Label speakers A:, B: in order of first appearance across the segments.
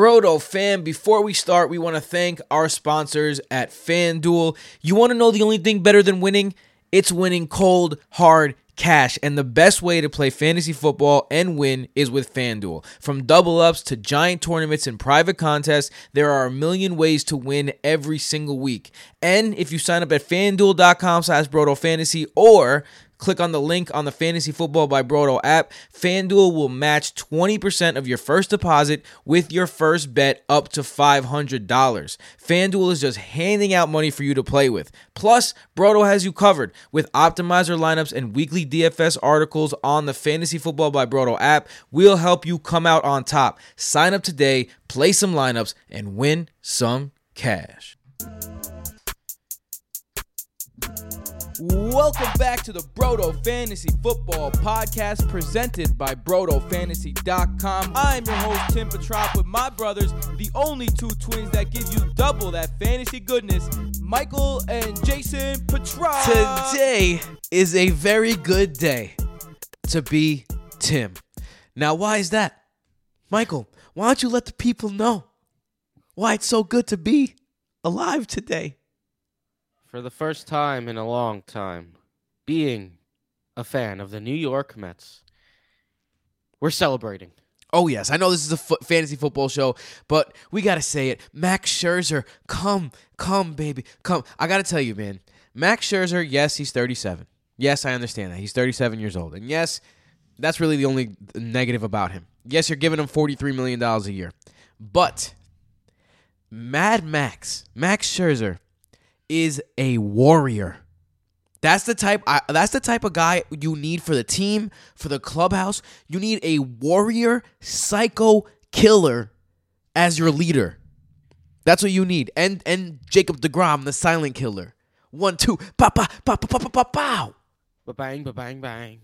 A: Broto fam, before we start, we want to thank our sponsors at FanDuel. You want to know the only thing better than winning? It's winning cold, hard cash. And the best way to play fantasy football and win is with FanDuel. From double ups to giant tournaments and private contests, there are a million ways to win every single week. And if you sign up at fanduel.com slash Broto Fantasy or Click on the link on the Fantasy Football by Broto app. FanDuel will match 20% of your first deposit with your first bet up to $500. FanDuel is just handing out money for you to play with. Plus, Broto has you covered with optimizer lineups and weekly DFS articles on the Fantasy Football by Broto app. We'll help you come out on top. Sign up today, play some lineups, and win some cash. Welcome back to the Broto Fantasy Football Podcast presented by BrotoFantasy.com. I'm your host, Tim Petrop, with my brothers, the only two twins that give you double that fantasy goodness, Michael and Jason Petrop. Today is a very good day to be Tim. Now, why is that? Michael, why don't you let the people know why it's so good to be alive today?
B: For the first time in a long time, being a fan of the New York Mets, we're celebrating.
A: Oh yes, I know this is a fantasy football show, but we gotta say it. Max Scherzer, come, come, baby, come. I gotta tell you, man. Max Scherzer, yes, he's 37. Yes, I understand that he's 37 years old, and yes, that's really the only negative about him. Yes, you're giving him 43 million dollars a year, but Mad Max, Max Scherzer is a warrior. That's the type I, that's the type of guy you need for the team, for the clubhouse. You need a warrior psycho killer as your leader. That's what you need. And and Jacob DeGrom, the silent killer. One, two, pa pa pa pa pa pa pa pow.
B: Ba bang, ba bang, bang.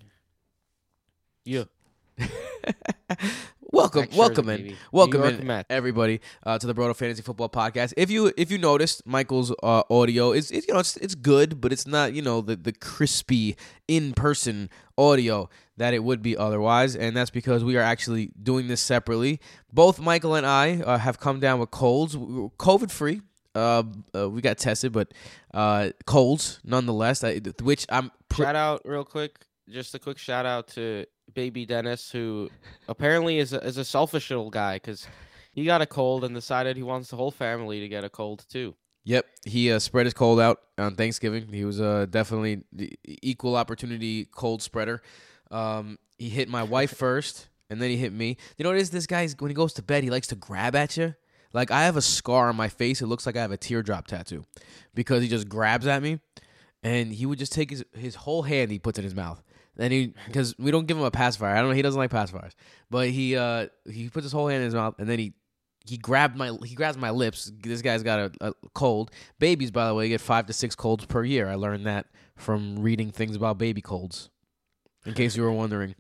B: Yeah.
A: welcome,
B: Max Scherzer,
A: welcome in,
B: baby.
A: welcome
B: New York
A: in,
B: Mets.
A: everybody, uh, to the Broto Fantasy Football Podcast. If you if you noticed, Michael's uh, audio is it's, you know it's, it's good, but it's not you know the the crispy in person audio that it would be otherwise, and that's because we are actually doing this separately. Both Michael and I uh, have come down with colds, COVID free. Uh, uh, we got tested, but uh, colds nonetheless. I, which I'm pr-
B: Shout out real quick. Just a quick shout out to baby Dennis, who apparently is a, is a selfish little guy because he got a cold and decided he wants the whole family to get a cold too.
A: Yep, he uh, spread his cold out on Thanksgiving. He was uh, definitely the equal opportunity cold spreader. Um, he hit my wife first, and then he hit me. You know what it is? This guy's when he goes to bed, he likes to grab at you. Like I have a scar on my face. It looks like I have a teardrop tattoo because he just grabs at me, and he would just take his his whole hand. He puts in his mouth. Then he because we don't give him a pacifier. I don't know. He doesn't like pacifiers, but he uh he puts his whole hand in his mouth, and then he he grabbed my he grabs my lips. This guy's got a, a cold. Babies, by the way, get five to six colds per year. I learned that from reading things about baby colds. In case you were wondering.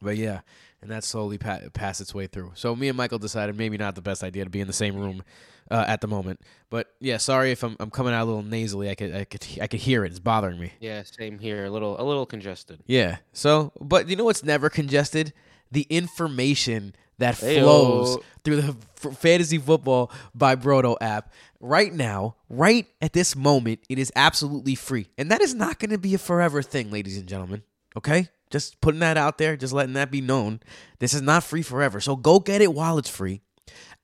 A: But yeah, and that slowly pa- passed its way through. So me and Michael decided maybe not the best idea to be in the same room uh, at the moment. But yeah, sorry if I'm, I'm coming out a little nasally. I could I could I could hear it. It's bothering me.
B: Yeah, same here. A little a little congested.
A: Yeah. So, but you know what's never congested? The information that flows through the f- fantasy football by Broto app. Right now, right at this moment, it is absolutely free. And that is not going to be a forever thing, ladies and gentlemen. Okay? Just putting that out there, just letting that be known. This is not free forever. So go get it while it's free.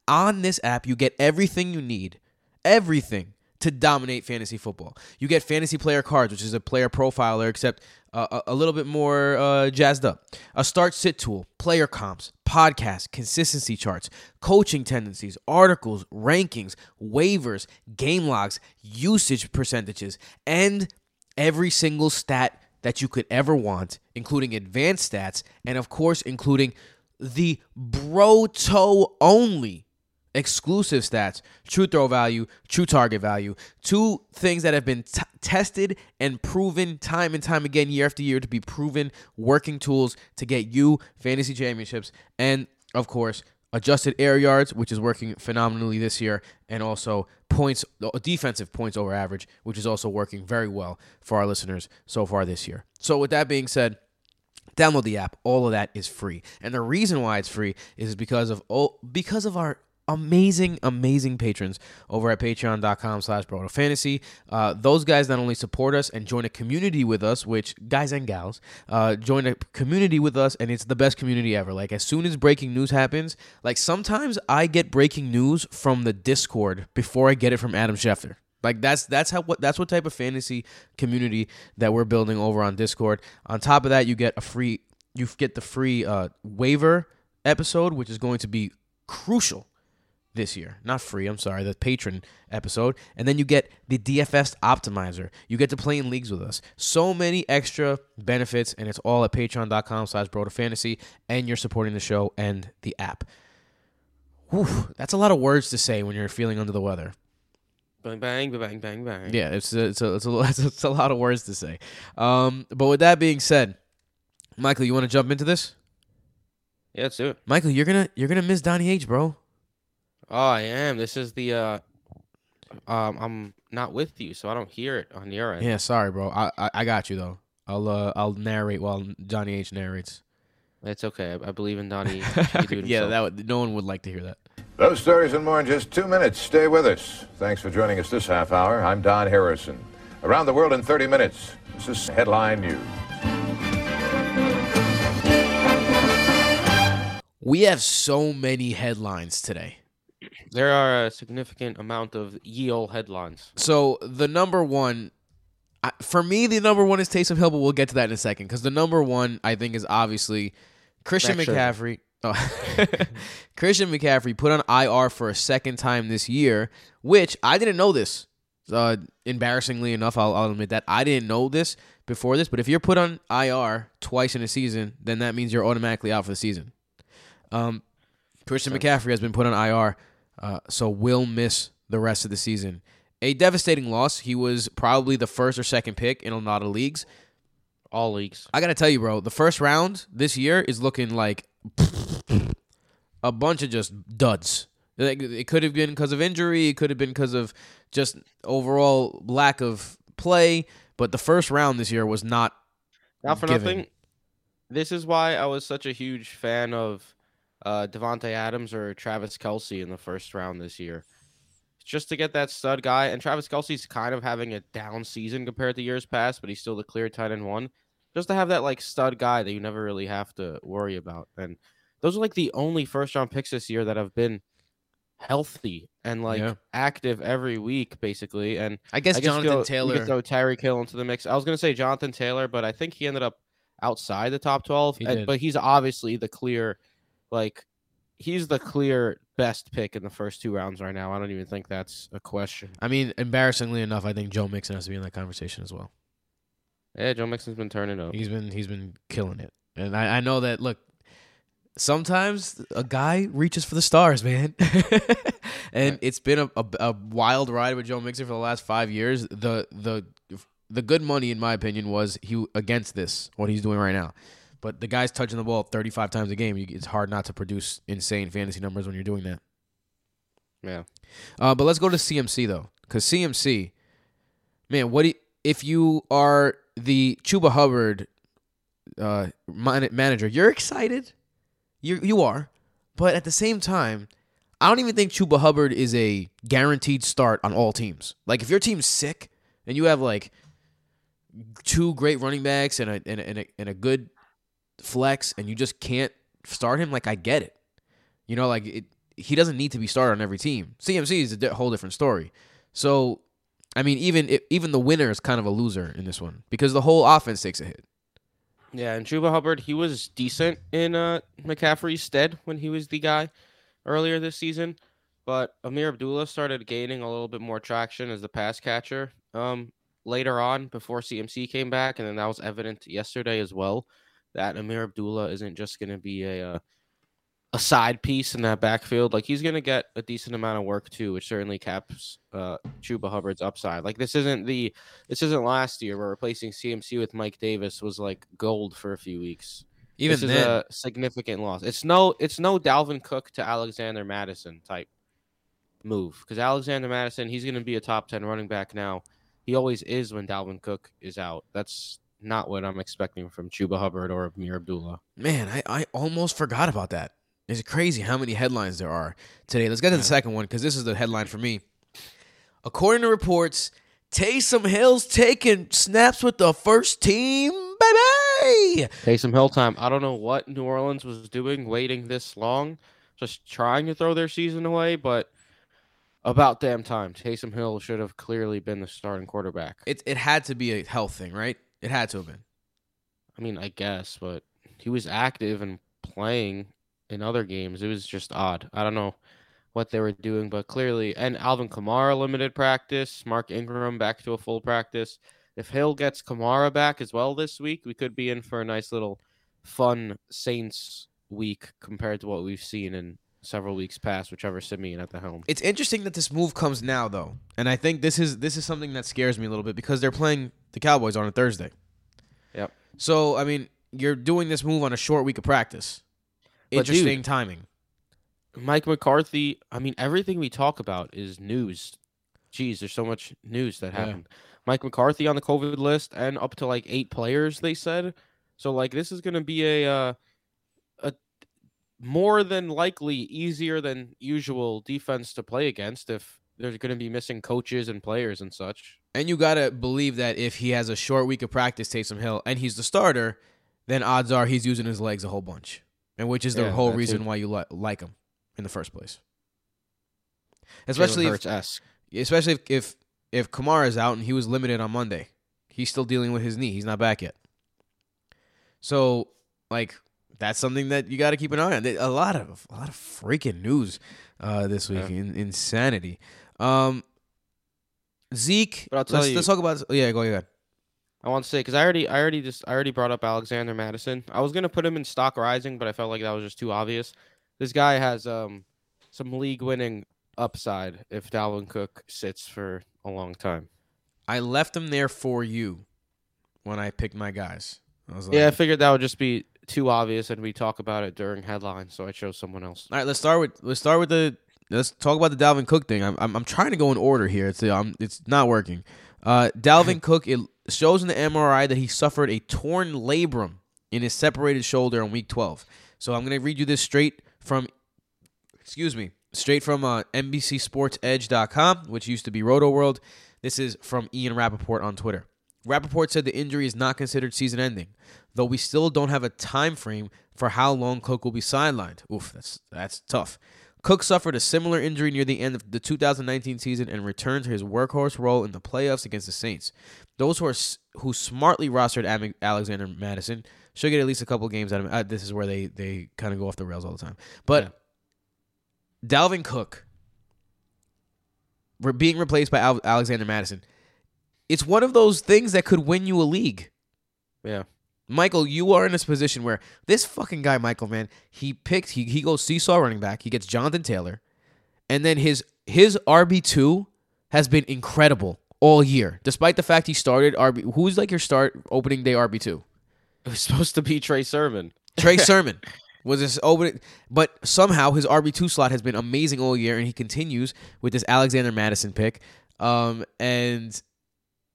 A: On this app, you get everything you need. Everything to dominate fantasy football. You get fantasy player cards, which is a player profiler, except uh, a, a little bit more uh, jazzed up. A start sit tool, player comps, podcasts, consistency charts, coaching tendencies, articles, rankings, waivers, game logs, usage percentages, and every single stat that you could ever want, including advanced stats, and of course, including the Broto only exclusive stats, true throw value, true target value, two things that have been t- tested and proven time and time again, year after year, to be proven working tools to get you fantasy championships, and of course, adjusted air yards, which is working phenomenally this year, and also points, uh, defensive points over average, which is also working very well for our listeners so far this year. So, with that being said, Download the app. All of that is free. And the reason why it's free is because of because of our amazing, amazing patrons over at patreon.com slash broto fantasy. Uh, those guys not only support us and join a community with us, which guys and gals uh, join a community with us, and it's the best community ever. Like as soon as breaking news happens, like sometimes I get breaking news from the Discord before I get it from Adam Schefter. Like that's that's how what that's what type of fantasy community that we're building over on Discord. On top of that, you get a free you get the free uh, waiver episode, which is going to be crucial this year. Not free, I'm sorry, the patron episode. And then you get the DFS optimizer. You get to play in leagues with us. So many extra benefits, and it's all at patreon.com slash fantasy. And you're supporting the show and the app. Whew, that's a lot of words to say when you're feeling under the weather.
B: Bang bang bang bang bang.
A: Yeah, it's a, it's a, it's a, it's a lot of words to say. Um, but with that being said, Michael, you want to jump into this?
B: Yeah, let's do it.
A: Michael, you're gonna you're gonna miss Donnie H, bro.
B: Oh, I am. This is the uh um I'm not with you, so I don't hear it on your end.
A: Yeah, sorry, bro. I I, I got you though. I'll uh I'll narrate while Johnny H narrates.
B: It's okay. I, I believe in Donnie.
A: yeah, that would, no one would like to hear that.
C: Those stories and more in just two minutes. Stay with us. Thanks for joining us this half hour. I'm Don Harrison. Around the world in 30 minutes. This is Headline News.
A: We have so many headlines today.
B: There are a significant amount of ye ol' headlines.
A: So the number one, I- for me, the number one is Taysom Hill, but we'll get to that in a second because the number one I think is obviously Christian
B: Max Scherzer.
A: McCaffrey. Oh. Christian McCaffrey put on IR for a second time this year, which I didn't know this. Uh, embarrassingly enough, I'll, I'll admit that I didn't know this before this. But if you're put on IR twice in a season, then that means you're automatically out for the season. Um, Christian McCaffrey has been put on IR, uh, so will miss the rest of the season. A devastating loss. He was probably the first or second pick in a lot of leagues.
B: All leagues.
A: I gotta tell you, bro, the first round this year is looking like a bunch of just duds. Like, It could have been because of injury. It could have been because of just overall lack of play. But the first round this year was not.
B: Not for
A: given.
B: nothing. This is why I was such a huge fan of uh, Davante Adams or Travis Kelce in the first round this year. Just to get that stud guy, and Travis Kelce's kind of having a down season compared to years past, but he's still the clear tight end one. Just to have that like stud guy that you never really have to worry about, and those are like the only first round picks this year that have been healthy and like
A: Yeah.
B: active every week, basically. And
A: I guess
B: I guess
A: Jonathan
B: go,
A: Taylor.
B: throw Tyreek Hill into the mix. I was gonna say Jonathan Taylor, but I think he ended up outside the top twelve.
A: He
B: and- but he's obviously the clear, like, he's the clear best pick in the first two rounds right now. I don't even think that's a question.
A: I mean, embarrassingly enough, I think Joe Mixon has to be in that conversation as well.
B: Yeah, Joe Mixon's been turning up.
A: He's been he's been killing it, and I, I know that. Look, sometimes a guy reaches for the stars, man, and
B: Right.
A: it's been a, a, a wild ride with Joe Mixon for the last five years. The the the good money, in my opinion, was he against this what he's doing right now. But the guy's touching the ball 35 times a game. It's hard not to produce insane fantasy numbers when you're doing that.
B: Yeah.
A: Uh, but let's go to CMC though, because CMC, man, what do you, if you are the Chuba Hubbard uh, manager? You're excited, you you are, but at the same time, I don't even think Chuba Hubbard is a guaranteed start on all teams. Like if your team's sick and you have like two great running backs and a and a, and a, and a good flex, and you just can't start him, like I get it. You know, like it, he doesn't need to be started on every team. CMC is a di- whole different story. So, I mean, even it, even the winner is kind of a loser in this one because the whole offense takes a hit.
B: Yeah, and Chuba Hubbard, he was decent in uh, McCaffrey's stead when he was the guy earlier this season. But Ameer Abdullah started gaining a little bit more traction as the pass catcher um, later on before CMC came back. And then that was evident yesterday as well that Ameer Abdullah isn't just going to be a, uh, a side piece in that backfield. Like he's going to get a decent amount of work too, which certainly caps uh, Chuba Hubbard's upside. Like this isn't the this isn't last year where replacing CMC with Mike Davis was like gold for a few weeks.
A: Even
B: this is a significant loss. It's no it's no Dalvin Cook to Alexander Mattison type move because Alexander Mattison he's going to be a top ten running back now. He always is when Dalvin Cook is out. That's not what I'm expecting from Chuba Hubbard or Ameer Abdullah.
A: Man, I, I almost forgot about that. It's crazy how many headlines there are today. Let's get to the second one because this is the headline for me. According to reports, Taysom Hill's taking snaps with the first team, baby.
B: Taysom Hill time. I don't know what New Orleans was doing, waiting this long, just trying to throw their season away, but about damn time. Taysom Hill should have clearly been the starting quarterback.
A: It it had to be a health thing, right? It had to have been.
B: I mean, I guess, but he was active and playing in other games. It was just odd. I don't know what they were doing, but clearly, and Alvin Kamara limited practice, Mark Ingram back to a full practice. If Hill gets Kamara back as well this week, we could be in for a nice little fun Saints week compared to what we've seen in several weeks past, whichever Simeon at the helm.
A: It's interesting that this move comes now though. And I think this is this is something that scares me a little bit because they're playing the Cowboys on a Thursday.
B: Yep.
A: So, I mean, you're doing this move on a short week of practice.
B: But, dude,
A: Interesting timing.
B: Mike McCarthy, I mean, everything we talk about is news. Jeez, there's so much news that
A: Yeah.
B: happened. Mike McCarthy on the COVID list and up to like eight players, they said. So like this is gonna be a uh, a more than likely easier than usual defense to play against if they're gonna be missing coaches and players and such.
A: And you got to believe that if he has a short week of practice, Taysom Hill, and he's the starter, then odds are he's using his legs a whole bunch. And which is the
B: Yeah,
A: whole reason why you li- like him in the first place. Especially if, especially if, if if Kamara is out and he was limited on Monday, he's still dealing with his knee. He's not back yet. So, like, that's something that you got to keep an eye on. A lot of a lot of freaking news uh, this week.
B: Yeah.
A: In, insanity. Um, Zeke.
B: But I'll tell
A: let's,
B: you-
A: let's talk about. Yeah, go ahead.
B: I want to say because I already, I already just, I already brought up Alexander Mattison. I was gonna put him in stock rising, but I felt like that was just too obvious. This guy has um some league winning upside if Dalvin Cook sits for a long time.
A: I left him there for you when I picked my guys. I was like,
B: Yeah, I figured that would just be too obvious, and we talk about it during headlines, so I chose someone else.
A: All right, let's start with let's start with the let's talk about the Dalvin Cook thing. I'm I'm, I'm trying to go in order here. It's um, it's not working. Uh, Dalvin Cook it shows in the MRI that he suffered a torn labrum in his separated shoulder on week 12. So I'm gonna read you this straight from excuse me straight from uh, NBCSportsEdge.com, which used to be Roto World. This is from Ian Rapoport on Twitter. Rapoport said the injury is not considered season ending, though we still don't have a time frame for how long Cook will be sidelined. Oof, that's that's tough. Cook suffered a similar injury near the end of the 2019 season and returned to his workhorse role in the playoffs against the Saints. Those who are who smartly rostered Alexander Mattison should get at least a couple games out of him. Uh, this is where they they kind of go off the rails all the time. But Dalvin Cook re- being replaced by Al- Alexander Mattison, it's one of those things that could win you a league.
B: Yeah,
A: Michael, you are in this position where this fucking guy, Michael, man, he picked he he goes seesaw running back. He gets Jonathan Taylor, and then his his RB two has been incredible all year, despite the fact he started RB. Who's like your start opening day RB two?
B: it was supposed to be Trey Sermon.
A: Trey Sermon was his opening, but somehow his RB two slot has been amazing all year, and he continues with this Alexander Mattison pick. Um, and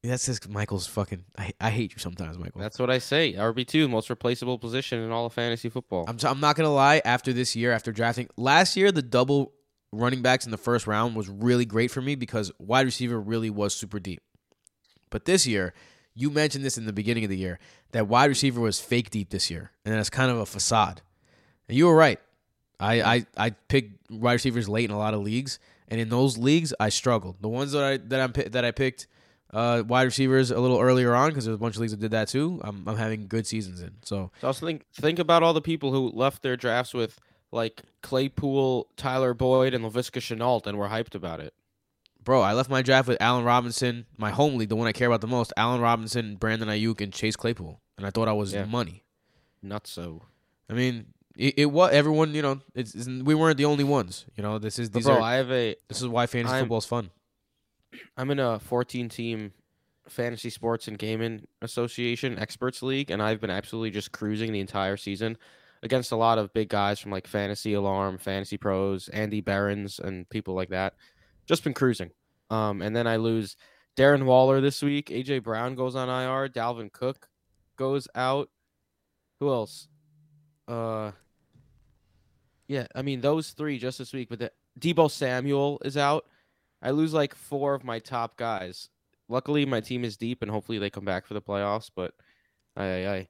A: that's just Michael's fucking. I, I hate you sometimes, Michael.
B: That's what I say. RB two, most replaceable position in all of fantasy football.
A: I'm, I'm not gonna lie. After this year, after drafting last year, the double running backs in the first round was really great for me because wide receiver really was super deep. But this year, you mentioned this in the beginning of the year that wide receiver was fake deep this year, and that's kind of a facade. And you were right. I I, I picked wide receivers late in a lot of leagues, and in those leagues, I struggled. The ones that I that I'm that I picked. Uh, wide receivers a little earlier on because there's a bunch of leagues that did that too. I'm, I'm having good seasons in. So
B: So also think think about all the people who left their drafts with like Claypool, Tyler Boyd, and Laviska Shenault, and were hyped about it.
A: Bro, I left my draft with Allen Robinson, my home league, the one I care about the most. Allen Robinson, Brandon Aiyuk, and Chase Claypool, and I thought I was
B: Yeah.
A: money.
B: Not so.
A: I mean, it, it was everyone. You know, it's, it's- we weren't the only ones. You know, this is
B: But
A: these
B: bro,
A: are
B: I have a
A: this is why fantasy
B: I'm-
A: football is fun.
B: I'm in a 14 team fantasy sports and gaming association experts league, and I've been absolutely just cruising the entire season against a lot of big guys from like Fantasy Alarm, Fantasy Pros, Andy Barons, and people like that. Just been cruising. Um, and then I lose Darren Waller this week. AJ Brown goes on IR. Dalvin Cook goes out. Who else? Uh, yeah, I mean those three just this week. But the Deebo Samuel is out. I lose like four of my top guys. Luckily, my team is deep, and hopefully they come back for the playoffs. But I, I,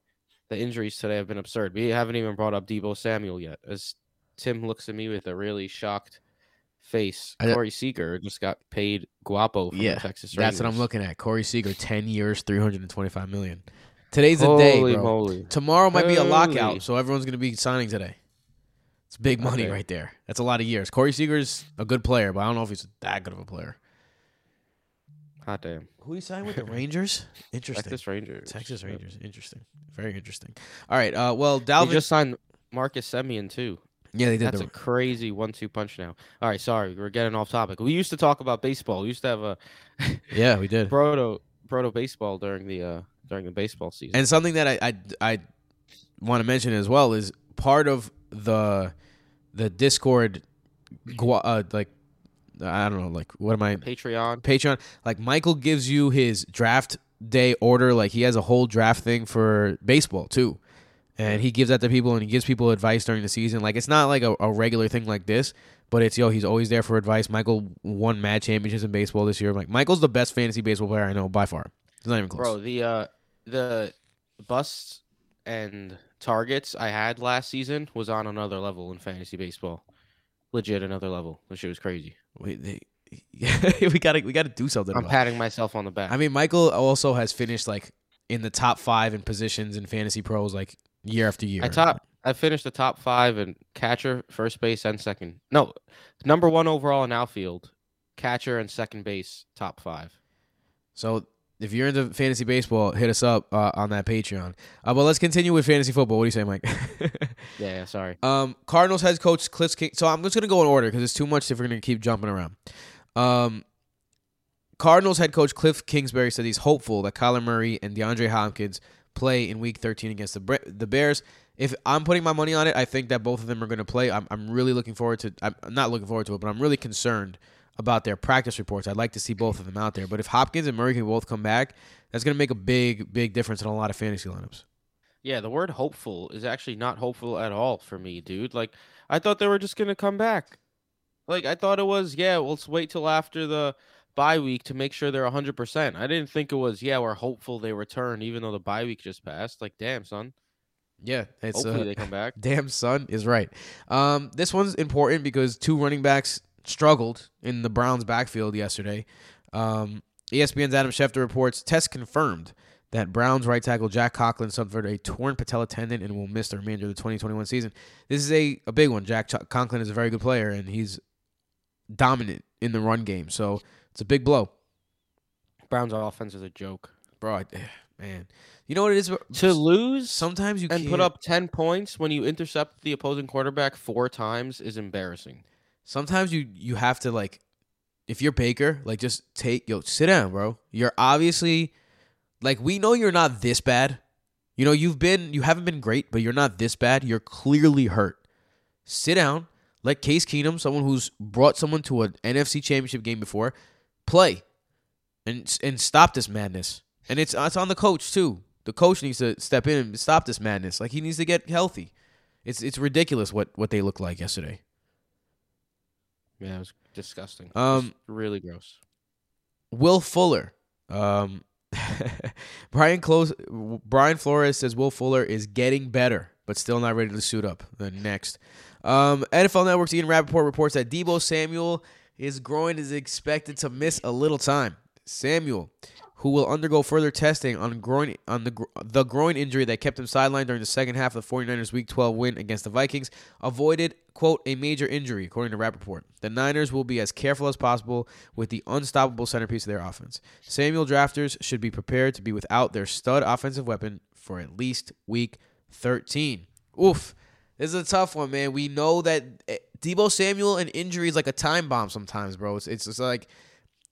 B: the injuries today have been absurd. We haven't even brought up Deebo Samuel yet. As Tim looks at me with a really shocked face.
A: I-
B: Corey Seager just got paid guapo from
A: Yeah,
B: the Texas Rangers.
A: That's what I'm looking at. Corey Seager, ten years, three hundred and twenty-five million. Today's the day,
B: Holy
A: bro.
B: moly!
A: Tomorrow might be a lockout, so everyone's gonna be signing today. It's big money
B: Okay.
A: right there. That's a lot of years. Corey Seager's a good player, but I don't know if he's that good of a player.
B: Hot damn.
A: Who he signed with the Rangers? Interesting.
B: Texas Rangers.
A: Texas
B: Yeah.
A: Rangers. Interesting. Very interesting. All right. Uh, well,
B: They just signed Marcus Semien too.
A: yeah, they did.
B: That's
A: The,
B: a crazy one-two punch now. All right, sorry, we're getting off topic. We used to talk about baseball. We used to have a
A: yeah, we did.
B: broto broto baseball during the uh during the baseball season.
A: And something that I I, I want to mention as well is part of the the Discord, uh, like I don't know, like what am I
B: Patreon.
A: Patreon? Like Michael gives you his draft day order. Like he has a whole draft thing for baseball too, and he gives that to people and he gives people advice during the season. Like it's not like a, a regular thing like this, but it's yo. He's always there for advice. Michael won mad championships in baseball this year. Like Michael's the best fantasy baseball player I know by far. It's not even close.
B: Bro, the uh the busts and targets I had last season was on another level in fantasy baseball. Legit another level. That shit was crazy.
A: We they, we gotta we gotta do something.
B: I'm
A: about it.
B: patting myself on the back.
A: I mean, Michael also has finished like in the top five in positions in fantasy pros like year after year.
B: I top I finished the top five in catcher, first base, and second. No, number one overall in outfield, catcher and second base, top five.
A: So if you're into fantasy baseball, hit us up uh, on that Patreon. Uh, but let's continue with fantasy football. What do you say, Mike?
B: Yeah, yeah, sorry.
A: um, Cardinals head coach Cliff King. So I'm just gonna go in order because it's too much if we're gonna keep jumping around. Um, Cardinals head coach Cliff Kingsbury said he's hopeful that Kyler Murray and DeAndre Hopkins play in Week 13 against the Bre- the Bears. If I'm putting my money on it, I think that both of them are going to play. I'm, I'm really looking forward to. I'm not looking forward to it, but I'm really concerned about their practice reports. I'd like to see both of them out there. But if Hopkins and Murray can both come back, that's going to make a big, big difference in a lot of fantasy lineups.
B: Yeah, the word hopeful is actually not hopeful at all for me, dude. Like I thought they were just gonna come back. Like I thought it was, yeah, well, let's wait till after the bye week to make sure they're hundred percent. I didn't think it was, yeah, we're hopeful they return, even though the bye week just passed. Like, damn, son.
A: Yeah, it's
B: Hopefully
A: uh,
B: they come back.
A: damn son is right. Um, this one's important because two running backs struggled in the Browns' backfield yesterday. Um, ESPN's Adam Schefter reports test confirmed that Browns right tackle Jack Conklin suffered a torn patella tendon and will miss the remainder of the 2021 season. This is a, a big one. Jack Ch- Conklin is a very good player and he's dominant in the run game, so it's a big blow,
B: Browns offense is a joke.
A: bro. I, man, you know what it is?
B: To lose
A: Sometimes you
B: and
A: can't,
B: put up ten points when you intercept the opposing quarterback four times is embarrassing.
A: Sometimes you you have to like if you're Baker, like just take yo, sit down, bro. You're obviously like we know you're not this bad. You know, you've been you haven't been great, but you're not this bad. You're clearly hurt. Sit down. Let Case Keenum, someone who's brought someone to an NFC championship game before, play. And and stop this madness. And it's it's on the coach too. The coach needs to step in and stop this madness. Like he needs to get healthy. It's it's ridiculous what what they look like yesterday.
B: Yeah, it was disgusting.
A: Um,
B: Just really gross.
A: Will Fuller. Um, Brian Close. Brian Flores says Will Fuller is getting better, but still not ready to suit up. The next, um, NFL Network's Ian Rapoport reports that Deebo Samuel is groin is expected to miss a little time. Samuel, who will undergo further testing on groin on the the groin injury that kept him sidelined during the second half of the 49ers Week 12 win against the Vikings, avoided quote a major injury according to Rapoport. The Niners will be as careful as possible with the unstoppable centerpiece of their offense. Samuel drafters should be prepared to be without their stud offensive weapon for at least Week 13. Oof. This is a tough one, man. We know that eh, Deebo Samuel and injury is like a time bomb sometimes, bro. It's, it's just like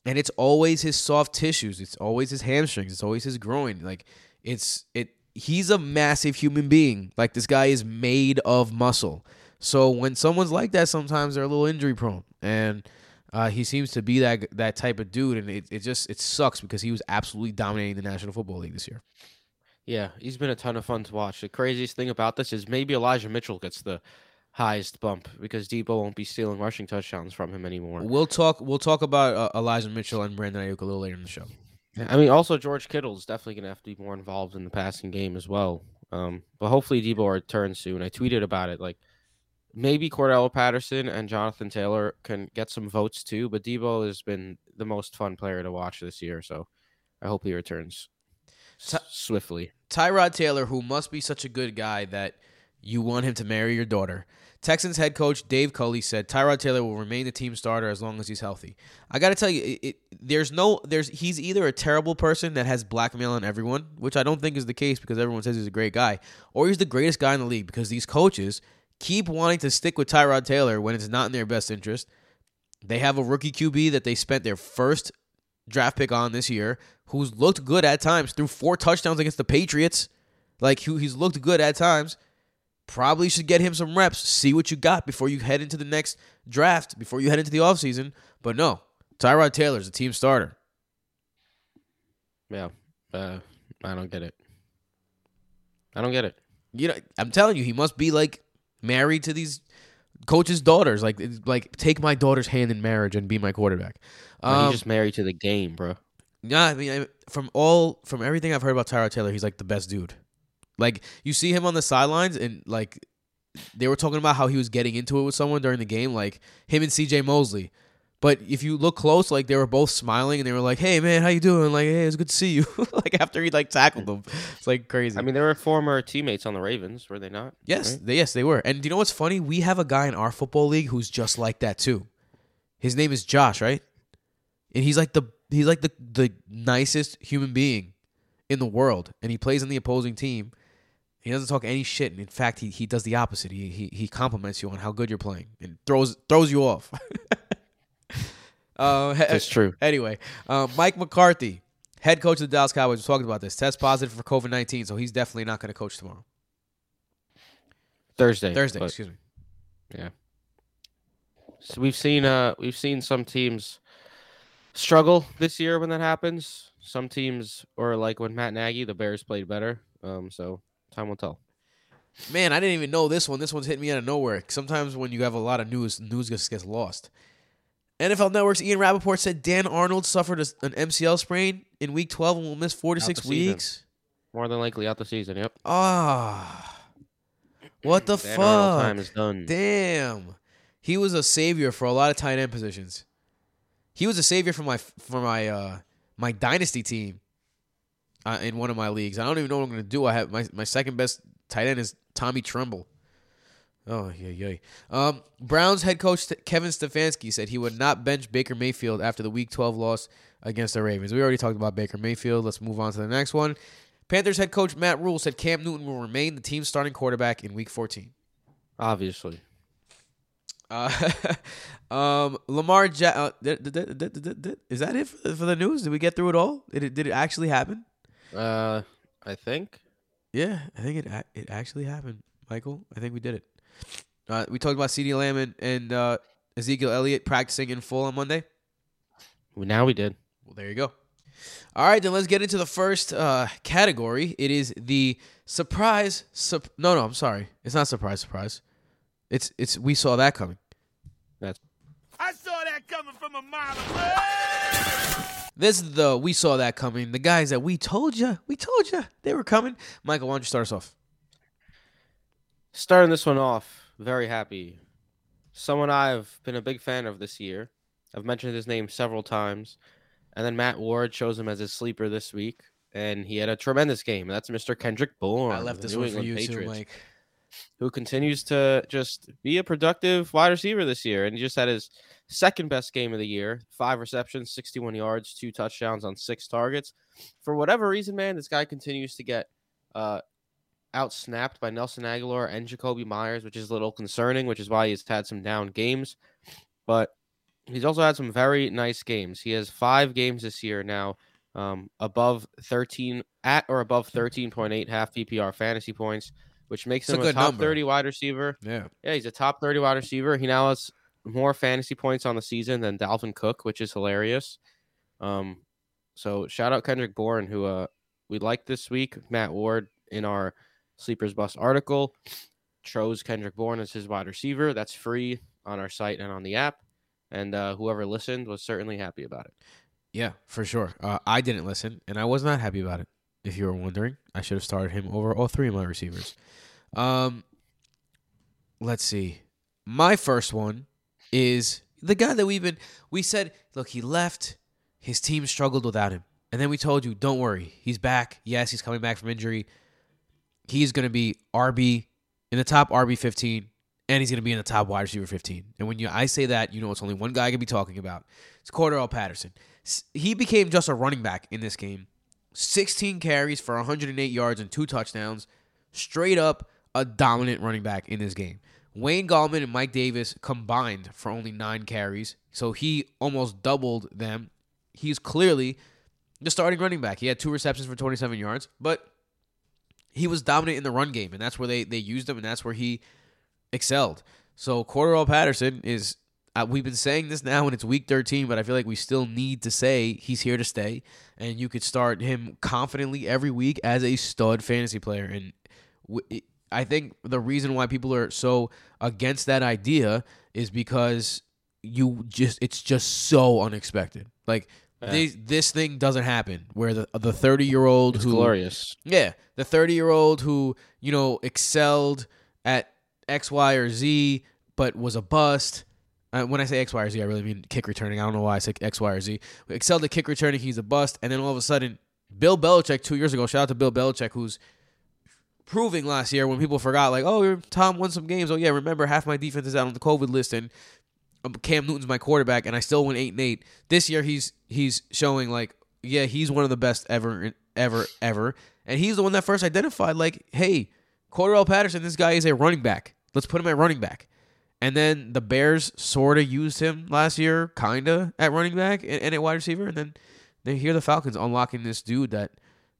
A: and it's always his soft tissues. It's always his hamstrings. It's always his groin. Like it's it he's a massive human being. Like this guy is made of muscle. So when someone's like that sometimes they're a little injury prone. And uh, he seems to be that that type of dude. And it, it just it sucks because he was absolutely dominating the national football league this year.
B: Yeah, he's been a ton of fun to watch. The craziest thing about this is maybe Elijah Mitchell gets the highest bump because Deebo won't be stealing rushing touchdowns from him anymore.
A: We'll talk. We'll talk about uh, Elijah Mitchell and Brandon Aiyuk a little later in the show.
B: I mean, also George Kittle is definitely going to have to be more involved in the passing game as well. Um, but hopefully Deebo returns soon. I tweeted about it. Like maybe Cordell Patterson and Jonathan Taylor can get some votes too. But Deebo has been the most fun player to watch this year, so I hope he returns s- swiftly.
A: Tyrod Taylor, who must be such a good guy that you want him to marry your daughter. Texans head coach Dave Culley said Tyrod Taylor will remain the team starter as long as he's healthy. I got to tell you, it, it, there's no, there's he's either a terrible person that has blackmail on everyone, which I don't think is the case because everyone says he's a great guy, or he's the greatest guy in the league because these coaches keep wanting to stick with Tyrod Taylor when it's not in their best interest. They have a rookie QB that they spent their first draft pick on this year, who's looked good at times, threw four touchdowns against the Patriots. Like he's looked good at times. Probably should get him some reps, see what you got before you head into the next draft, before you head into the offseason. But no, Tyrod Taylor's a team starter.
B: Yeah, uh, I don't get it. I don't get it.
A: You know, I'm telling you, he must be like married to these coaches' daughters. Like, like take my daughter's hand in marriage and be my quarterback. Um,
B: he's just married to the game, bro.
A: Yeah, I mean, I, from all from everything I've heard about Tyrod Taylor, he's like the best dude. Like you see him on the sidelines, and like they were talking about how he was getting into it with someone during the game, like him and C.J. Mosley. But if you look close, like they were both smiling, and they were like, "Hey, man, how you doing?" Like, "Hey, it's good to see you." like after he like tackled them, it's like crazy.
B: I mean, they were former teammates on the Ravens, were they not?
A: yes,
B: Right?
A: they, yes, they were. And do you know what's funny? We have a guy in our football league who's just like that too. His name is Josh, right? And he's like the he's like the the nicest human being in the world, and he plays on the opposing team. He doesn't talk any shit, and in fact, he, he does the opposite. He, he he compliments you on how good you're playing and throws throws you off. uh,
B: That's true.
A: Anyway, uh, Mike McCarthy, head coach of the Dallas Cowboys, was talking about this. Test positive for COVID nineteen, so he's definitely not going to coach tomorrow.
B: Thursday.
A: Thursday,
B: but-
A: excuse me.
B: Yeah. So we've seen uh we've seen some teams struggle this year when that happens. Some teams or like when Matt Nagy, the Bears played better. Um so time will tell.
A: Man, I didn't even know this one. This one's hitting me out of nowhere. Sometimes when you have a lot of news, news just gets lost. NFL Network's Ian Rapoport said Dan Arnold suffered a, an MCL sprain in Week 12 and will miss four to
B: Out
A: six
B: the season.
A: weeks.
B: More than likely out the season. Yep.
A: Ah, what the
B: Dan Arnold
A: fuck?
B: time is done.
A: Damn, he was a savior for a lot of tight end positions. He was a savior for my for my uh my dynasty team. Uh, in one of my leagues, I don't even know what I'm gonna do. I have my my second best tight end is Tommy Tremble. Oh yeah, yeah. Um, Browns head coach Kevin Stefanski said he would not bench Baker Mayfield after the Week 12 loss against the Ravens. We already talked about Baker Mayfield. Let's move on to the next one. Panthers head coach Matt Rhule said Cam Newton will remain the team's starting quarterback in Week 14.
B: Obviously.
A: Uh, um, Lamar ja- uh, is that it for, for the news? Did we get through it all? Did it did it actually happen?
B: Uh I think.
A: Yeah, I think it it actually happened, Michael. I think we did it. Uh, we talked about CeeDee Lamb and, and uh, Ezekiel Elliott practicing in full on Monday.
B: Well, now we did.
A: Well, there you go. All right, then let's get into the first uh, category. It is the surprise. Sup- no, no, I'm sorry. It's not surprise. Surprise. It's it's. We saw that coming.
B: That's
D: I saw that coming from a mile away.
A: This is the we saw that coming. The guys that we told you, we told you they were coming. Michael, why don't you start us off?
B: Starting this one off, very happy. Someone I've been a big fan of this year. I've mentioned his name several times. And then Matt Ward chose him as his sleeper this week. And he had a tremendous game. That's Mr. Kendrick Bourne.
A: I left this
B: New
A: one for you too, Mike.
B: Who continues to just be a productive wide receiver this year. And he just had his second best game of the year. Five receptions, 61 yards, two touchdowns on six targets. For whatever reason, man, this guy continues to get uh, out snapped by Nelson Agholor and Jakobi Meyers, which is a little concerning, which is why he's had some down games. But he's also had some very nice games. He has five games this year now, um, above 13 at or above 13.8 half PPR fantasy points, which makes
A: It's
B: him a,
A: good
B: top
A: number.
B: 30 wide receiver.
A: Yeah.
B: Yeah, he's a top 30 wide receiver. He now has more fantasy points on the season than Dalvin Cook, which is hilarious. Um, so shout out Kendrick Bourne, who uh we liked this week. Matt Ward in our Sleepers Bus article chose Kendrick Bourne as his wide receiver. That's free on our site and on the app. And uh, whoever listened was certainly happy about it.
A: Yeah, for sure. Uh, I didn't listen, and I was not happy about it. If you were wondering, I should have started him over all three of my receivers. Um, let's see. My first one is the guy that we've been. We said, look, he left. His team struggled without him, and then we told you, don't worry, he's back. Yes, he's coming back from injury. He's going to be RB in the top RB fifteen, and he's going to be in the top wide receiver fifteen. And when you I say that, you know it's only one guy I can be talking about. It's Cordell Patterson. He became just a running back in this game. 16 carries for 108 yards and two touchdowns. Straight up a dominant running back in this game. Wayne Gallman and Mike Davis combined for only nine carries, so he almost doubled them. He's clearly the starting running back. He had two receptions for 27 yards, but he was dominant in the run game, and that's where they, they used him, and that's where he excelled. So Cordell Patterson is. Uh, we've been saying this now, and it's week 13, but I feel like we still need to say he's here to stay, and you could start him confidently every week as a stud fantasy player. And w- I think the reason why people are so against that idea is because you just it's just so unexpected. Like
B: Yeah.
A: this, this thing doesn't happen where the the 30 year old who
B: glorious.
A: yeah, the 30 year old who, you know, excelled at X, Y, or Z, but was a bust. Uh, when I say X, Y, or Z, I really mean kick returning. I don't know why I said X, Y, or Z. Excelled at kick returning, he's a bust. And then all of a sudden, Bill Belichick, two years ago, shout out to Bill Belichick, who's proving last year when people forgot, like, oh, Tom won some games. Oh, yeah, remember, half my defense is out on the COVID list, and um, Cam Newton's my quarterback, and I still went 8 and 8. This year, he's he's showing, like, yeah, he's one of the best ever, ever, ever. And he's the one that first identified, like, hey, Cordell Patterson, this guy is a running back. Let's put him at running back. And then the Bears sort of used him last year, kind of at running back and, and at wide receiver. And then they hear the Falcons unlocking this dude that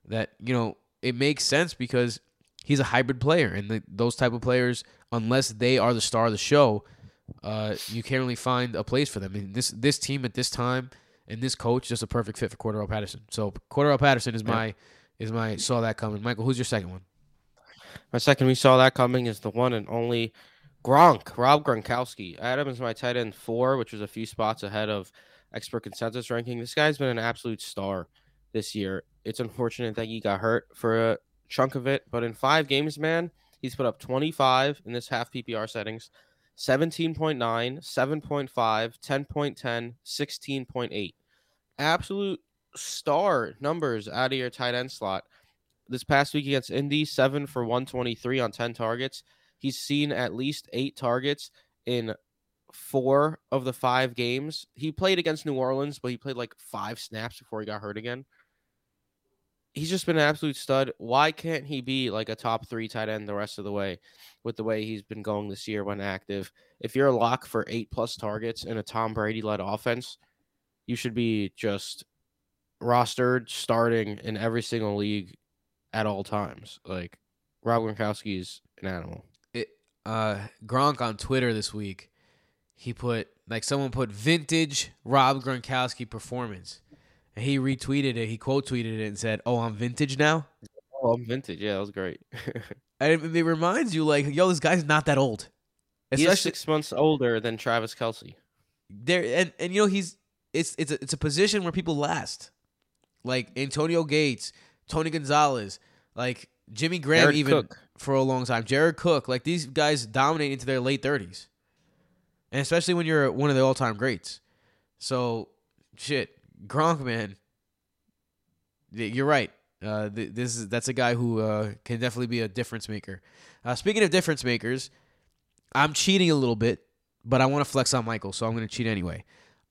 A: that you know it makes sense because he's a hybrid player, and the, those type of players, unless they are the star of the show, uh, you can't really find a place for them. And this this team at this time and this coach just a perfect fit for Cordell Patterson. So Cordell Patterson is my is my saw that coming. Michael, who's your second one?
B: My second we saw that coming is the one and only Gronk, Rob Gronkowski. I had him as my tight end four, which was a few spots ahead of expert consensus ranking. This guy's been an absolute star this year. It's unfortunate that he got hurt for a chunk of it, but in five games, man, he's put up 25 in this half PPR settings, 17.9, 7.5, 10.10, 16.8. Absolute star numbers out of your tight end slot. This past week against Indy, seven for 123 on 10 targets. He's seen at least eight targets in four of the five games. He played against New Orleans, but he played like five snaps before he got hurt again. He's just been an absolute stud. Why can't he be like a top three tight end the rest of the way with the way he's been going this year when active? If you're a lock for eight plus targets in a Tom Brady led offense, you should be just rostered starting in every single league at all times. Like Rob Gronkowski is an animal.
A: Uh Gronk on Twitter this week, he put like someone put vintage Rob Gronkowski performance. And he retweeted it, he quote tweeted it and said, Oh, I'm vintage now?
B: Oh, I'm vintage. Yeah, that was great.
A: And it, reminds you like, yo, this guy's not that old.
B: He's
A: Especially
B: six months older than Travis Kelce.
A: there and, and you know, he's it's it's a, it's a position where people last. Like Antonio Gates, Tony Gonzalez, like Jimmy Graham
B: Jared
A: even
B: Cook.
A: For a long time. Jared Cook, like these guys dominate into their late thirties, and especially when you're one of the all time greats. So, shit, Gronk, man, you're right. Uh, th- this is that's a guy who uh, can definitely be a difference maker. Uh, speaking of difference makers, I'm cheating a little bit, but I want to flex on Michael, so I'm going to cheat anyway.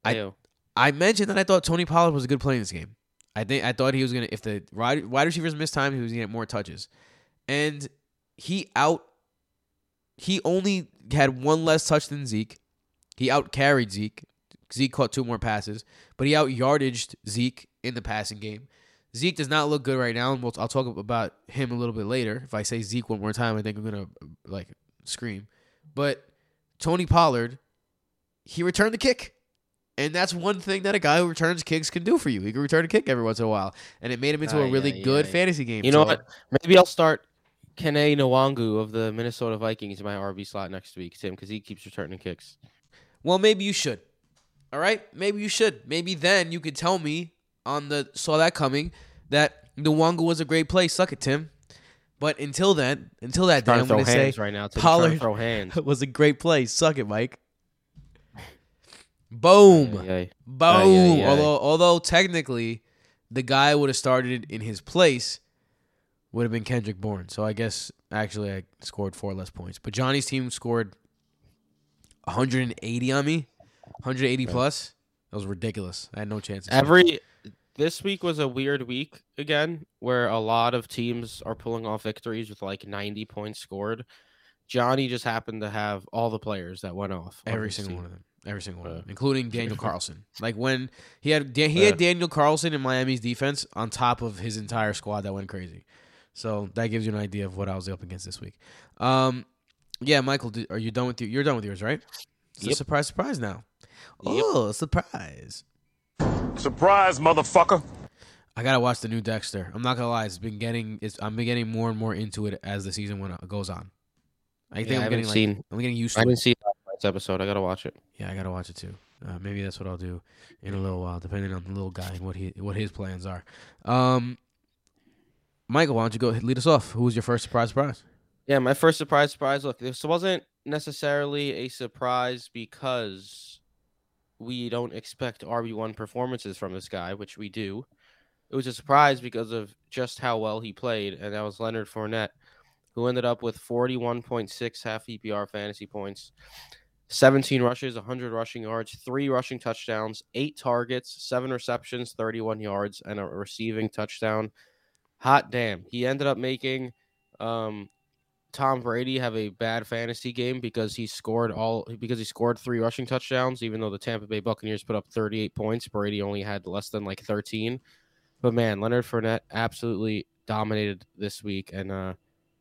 A: I-
B: Ayo.
A: I mentioned that I thought Tony Pollard was a good play in this game. I think I thought he was gonna if the wide, receivers missed time, he was gonna get more touches, and he out. He only had one less touch than Zeke. He out carried Zeke. Zeke caught two more passes, but he out yardaged Zeke in the passing game. Zeke does not look good right now, and we'll, I'll talk about him a little bit later. If I say Zeke one more time, I think I'm gonna like scream. But Tony Pollard, he returned the kick And that's one thing that a guy who returns kicks can do for you. He can return a kick every once in a while, and it made him into ah, a
B: Aye,
A: really
B: aye,
A: good
B: aye.
A: fantasy game.
B: You know
A: So-
B: what? Maybe I'll start Kene Nwangwu of the Minnesota Vikings in my RB slot next week, Tim, because he keeps returning kicks.
A: Well, maybe you should. All right, maybe you should. Maybe then you could tell me on the saw that coming that Nwangwu was a great play. Suck it, Tim. But until then, until that day, I'm going to say
B: right now. Tim.
A: Pollard
B: throw hands.
A: was a great play. Suck it, Mike. Boom.
B: Ay, ay.
A: Boom.
B: Aye, aye, aye.
A: Although, although technically, the guy would have started in his place would have been Kendrick Bourne. So I guess actually I scored four less points. But Johnny's team scored 180 on me, 180 plus. That was ridiculous. I had no chance.
B: Every this week was a weird week again, where a lot of teams are pulling off victories with like 90 points scored. Johnny just happened to have all the players that went off.
A: every single
B: team.
A: one of them. Every single one of
B: uh,
A: them, including Daniel Carlson. Like when he had he had uh. Daniel Carlson in Miami's defense on top of his entire squad that went crazy. So that gives you an idea of what I was up against this week. Um, yeah, Michael, do, are you done with you? You're done with yours, right? It's a surprise, surprise now.
B: Yep.
A: Oh, surprise!
D: Surprise, motherfucker.
A: I gotta watch the new Dexter. I'm not gonna lie, it's been getting it's I'm been getting more and more into it as the season went goes on. I think
B: Yeah, I
A: I'm
B: haven't
A: getting like
B: seen-
A: I'm getting used to it.
B: didn't see that last episode. I gotta watch it.
A: Yeah, I gotta watch it too. Uh, maybe that's what I'll do in a little while, depending on the little guy and what he what his plans are. Um, Michael, why don't you go lead us off? Who was your first surprise? Surprise?
B: Yeah, my first surprise surprise. Look, this wasn't necessarily a surprise because we don't expect RB1 performances from this guy, which we do. It was a surprise because of just how well he played, and that was Leonard Fournette, who ended up with 41.6 half PPR fantasy points, 17 rushes, 100 rushing yards, three rushing touchdowns, eight targets, seven receptions, 31 yards, and a receiving touchdown. Hot damn. He ended up making um, Tom Brady have a bad fantasy game because he scored all because he scored three rushing touchdowns, even though the Tampa Bay Buccaneers put up 38 points. Brady only had less than like 13. But man, Leonard Fournette absolutely dominated this week, and uh,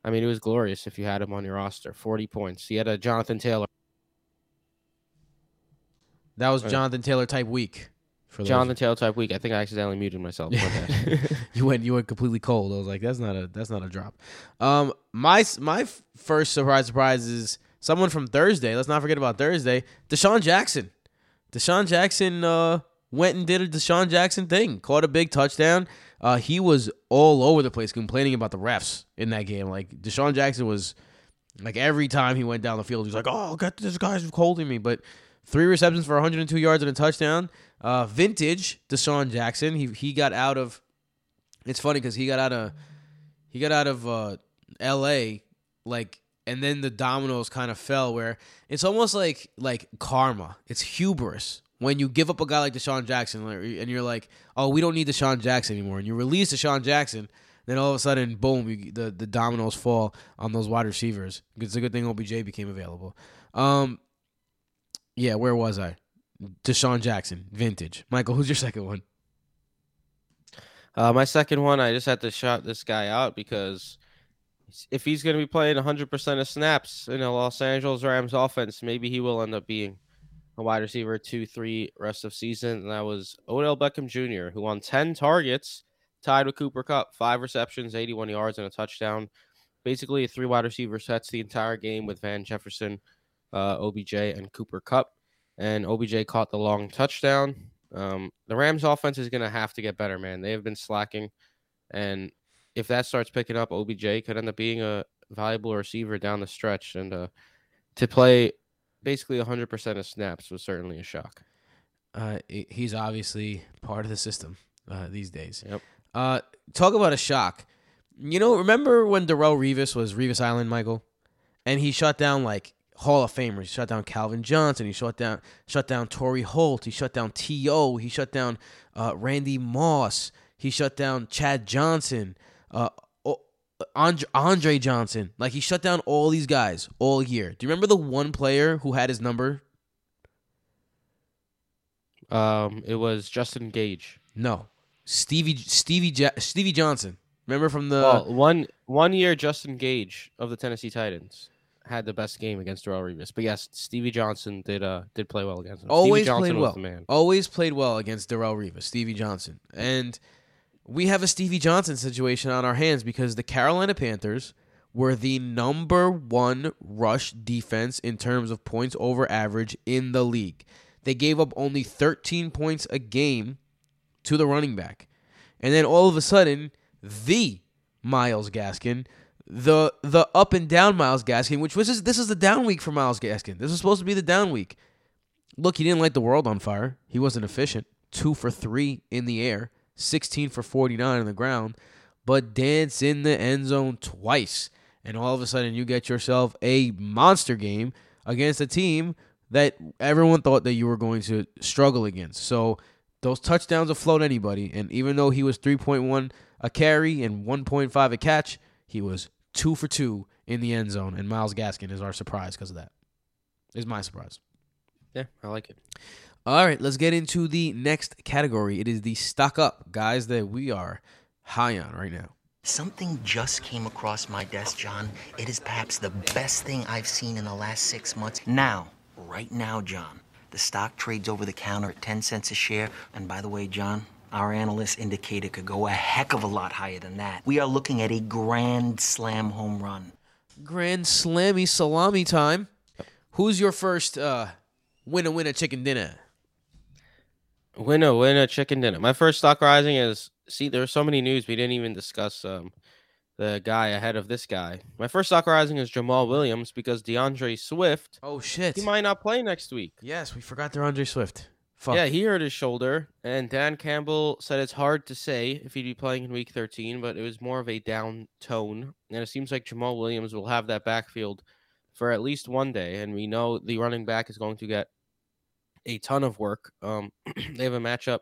B: I mean it was glorious if you had him on your roster. 40 points. He had a Jonathan Taylor.
A: That was
B: Oh.
A: Jonathan Taylor type week. For those-
B: Jonathan Taylor type week. I think I accidentally muted myself.
A: You went you went completely cold. I was like, that's not a that's not a drop. Um, my my first surprise surprise is someone from Thursday. Let's not forget about Thursday. DeSean Jackson. DeSean Jackson uh went and did a DeSean Jackson thing. Caught a big touchdown. Uh, he was all over the place complaining about the refs in that game. Like DeSean Jackson was like every time he went down the field, he was like, "Oh, God, this guy's holding me." But three receptions for 102 yards and a touchdown. Uh, vintage DeSean Jackson. He he got out of. It's funny because he got out of he got out of uh, L.A. like, and then the dominoes kind of fell. Where it's almost like like karma. It's hubris when you give up a guy like DeSean Jackson, and you're like, "Oh, we don't need DeSean Jackson anymore," and you release DeSean Jackson. Then all of a sudden, boom! You, the the dominoes fall on those wide receivers. It's a good thing OBJ became available. Um, yeah, where was I? DeSean Jackson, vintage. Michael, who's your second one?
B: Uh, my second one, I just had to shout this guy out because if he's going to be playing 100% of snaps in a Los Angeles Rams offense, maybe he will end up being a wide receiver two, three rest of season. And that was Odell Beckham Jr., who on 10 targets tied with Cooper Kupp, five receptions, 81 yards, and a touchdown. Basically, three wide receiver sets the entire game with Van Jefferson, uh, OBJ, and Cooper Kupp. And OBJ caught the long touchdown. Um, the Rams offense is going to have to get better, man. They have been slacking. And if that starts picking up, OBJ could end up being a valuable receiver down the stretch. And uh, to play basically 100% of snaps was certainly a shock.
A: Uh, he's obviously part of the system uh, these days.
B: Yep.
A: Uh, talk about a shock. You know, remember when Darrelle Revis was Revis Island, Michael, and he shut down like Hall of Famers. He shut down Calvin Johnson. He shut down shut down Torry Holt. He shut down T.O. He shut down uh, Randy Moss. He shut down Chad Johnson. Uh, Andre, Andre Johnson. Like he shut down all these guys all year. Do you remember the one player who had his number?
B: Um, it was Justin Gage.
A: No, Stevie Stevie ja- Stevie Johnson. Remember from the
B: well, one one year, Justin Gage of the Tennessee Titans. Had the best game against Darrelle Revis. But yes, Stevie Johnson did uh did play well against him.
A: Always played well.
B: man.
A: Always played well against Darrelle Revis, Stevie Johnson. And we have a Stevie Johnson situation on our hands because the Carolina Panthers were the number one rush defense in terms of points over average in the league. They gave up only 13 points a game to the running back. And then all of a sudden, the Myles Gaskin, the the up and down Myles Gaskin, which was this is the down week for Myles Gaskin. This is supposed to be the down week. Look, he didn't light the world on fire. He wasn't efficient. Two for three in the air, 16 for 49 on the ground, but dance in the end zone twice. And all of a sudden, you get yourself a monster game against a team that everyone thought that you were going to struggle against. So those touchdowns will float anybody. And even though he was 3.1 a carry and 1.5 a catch, he was two for two in the end zone. And Myles Gaskin is our surprise because of that. Is my surprise.
B: Yeah, I like it.
A: All right, let's get into the next category. It is the stock up guys that we are high on right now.
E: Something just came across my desk, John. It is perhaps the best thing I've seen in the last six months. Now, right now, John, the stock trades over the counter at 10 cents a share. And by the way, John, our analysts indicate it could go a heck of a lot higher than that. We are looking at a grand slam home run.
A: Grand slammy salami time. Who's your first uh winner winner chicken dinner?
B: Winner, winner, chicken dinner. My first stock rising is see. There are so many news we didn't even discuss. Um, the guy ahead of this guy. My first stock rising is Jamaal Williams because D'Andre Swift
A: Oh shit.
B: he might not play next week.
A: yes, we forgot D'Andre Swift. Fuck.
B: Yeah, he hurt his shoulder, and Dan Campbell said it's hard to say if he'd be playing in Week 13, but it was more of a down tone, and it seems like Jamaal Williams will have that backfield for at least one day, and we know the running back is going to get a ton of work. Um, they have a matchup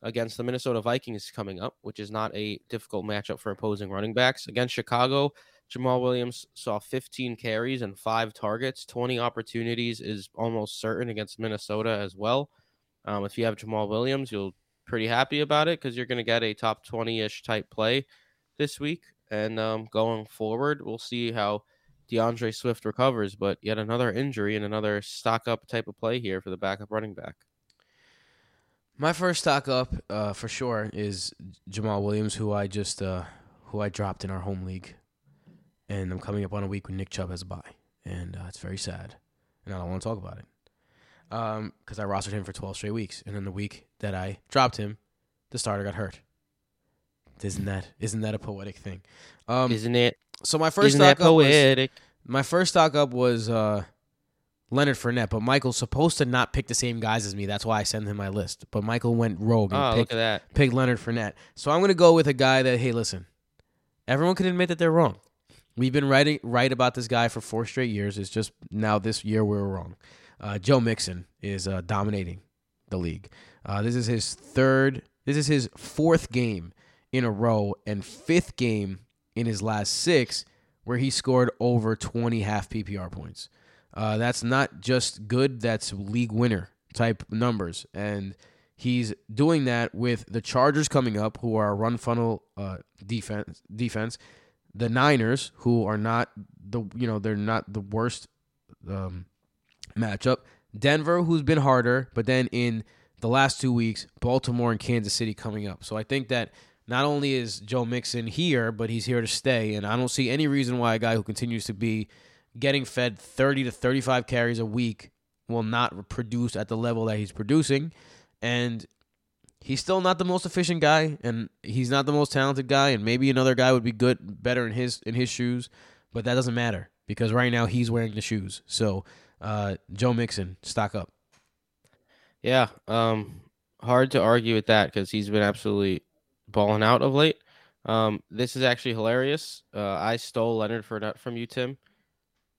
B: against the Minnesota Vikings coming up, which is not a difficult matchup for opposing running backs. Against Chicago, Jamaal Williams saw 15 carries and five targets. 20 opportunities is almost certain against Minnesota as well. Um, if you have Jamaal Williams, you'll pretty happy about it because you're going to get a top 20-ish type play this week. And um, going forward, we'll see how D'Andre Swift recovers. But yet another injury and another stock up type of play here for the backup running back.
A: My first stock up, uh, for sure, is Jamaal Williams, who I just uh, who I dropped in our home league, and I'm coming up on a week when Nick Chubb has a bye, and uh, it's very sad, and I don't want to talk about it, um, because I rostered him for 12 straight weeks, and then the week that I dropped him, the starter got hurt. Isn't that isn't that a poetic thing? Um,
B: Isn't it?
A: so my first
B: Isn't that
A: stock up was, my first stock up was uh, Leonard Fournette, but Michael's supposed to not pick the same guys as me. That's why I sent him my list. But Michael went rogue and
B: Oh,
A: picked,
B: look at that.
A: picked Leonard Fournette. So I'm going to go with a guy that, hey, listen, everyone can admit that they're wrong. We've been writing right about this guy for four straight years. It's just now this year we were wrong. Uh, Joe Mixon is uh, dominating the league. Uh, this is his third. This is his fourth game in a row and fifth game in his last six where he scored over 20 half PPR points. Uh, that's not just good, that's league winner type numbers. And he's doing that with the Chargers coming up, who are a run funnel uh, defense. Defense, the Niners, who are not the you know they're not the worst um, matchup. Denver, who's been harder, but then in the last two weeks, Baltimore and Kansas City coming up. So I think that not only is Joe Mixon here, but he's here to stay. And I don't see any reason why a guy who continues to be getting fed 30 to 35 carries a week will not produce at the level that he's producing. And he's still not the most efficient guy, and he's not the most talented guy. And maybe another guy would be good, better in his in his shoes, but that doesn't matter because right now he's wearing the shoes. So uh, Joe Mixon, stock up.
B: Yeah, um, hard to argue with that because he's been absolutely balling out of late. Um, this is actually hilarious. Uh, I stole Leonard Fournette from you, Tim.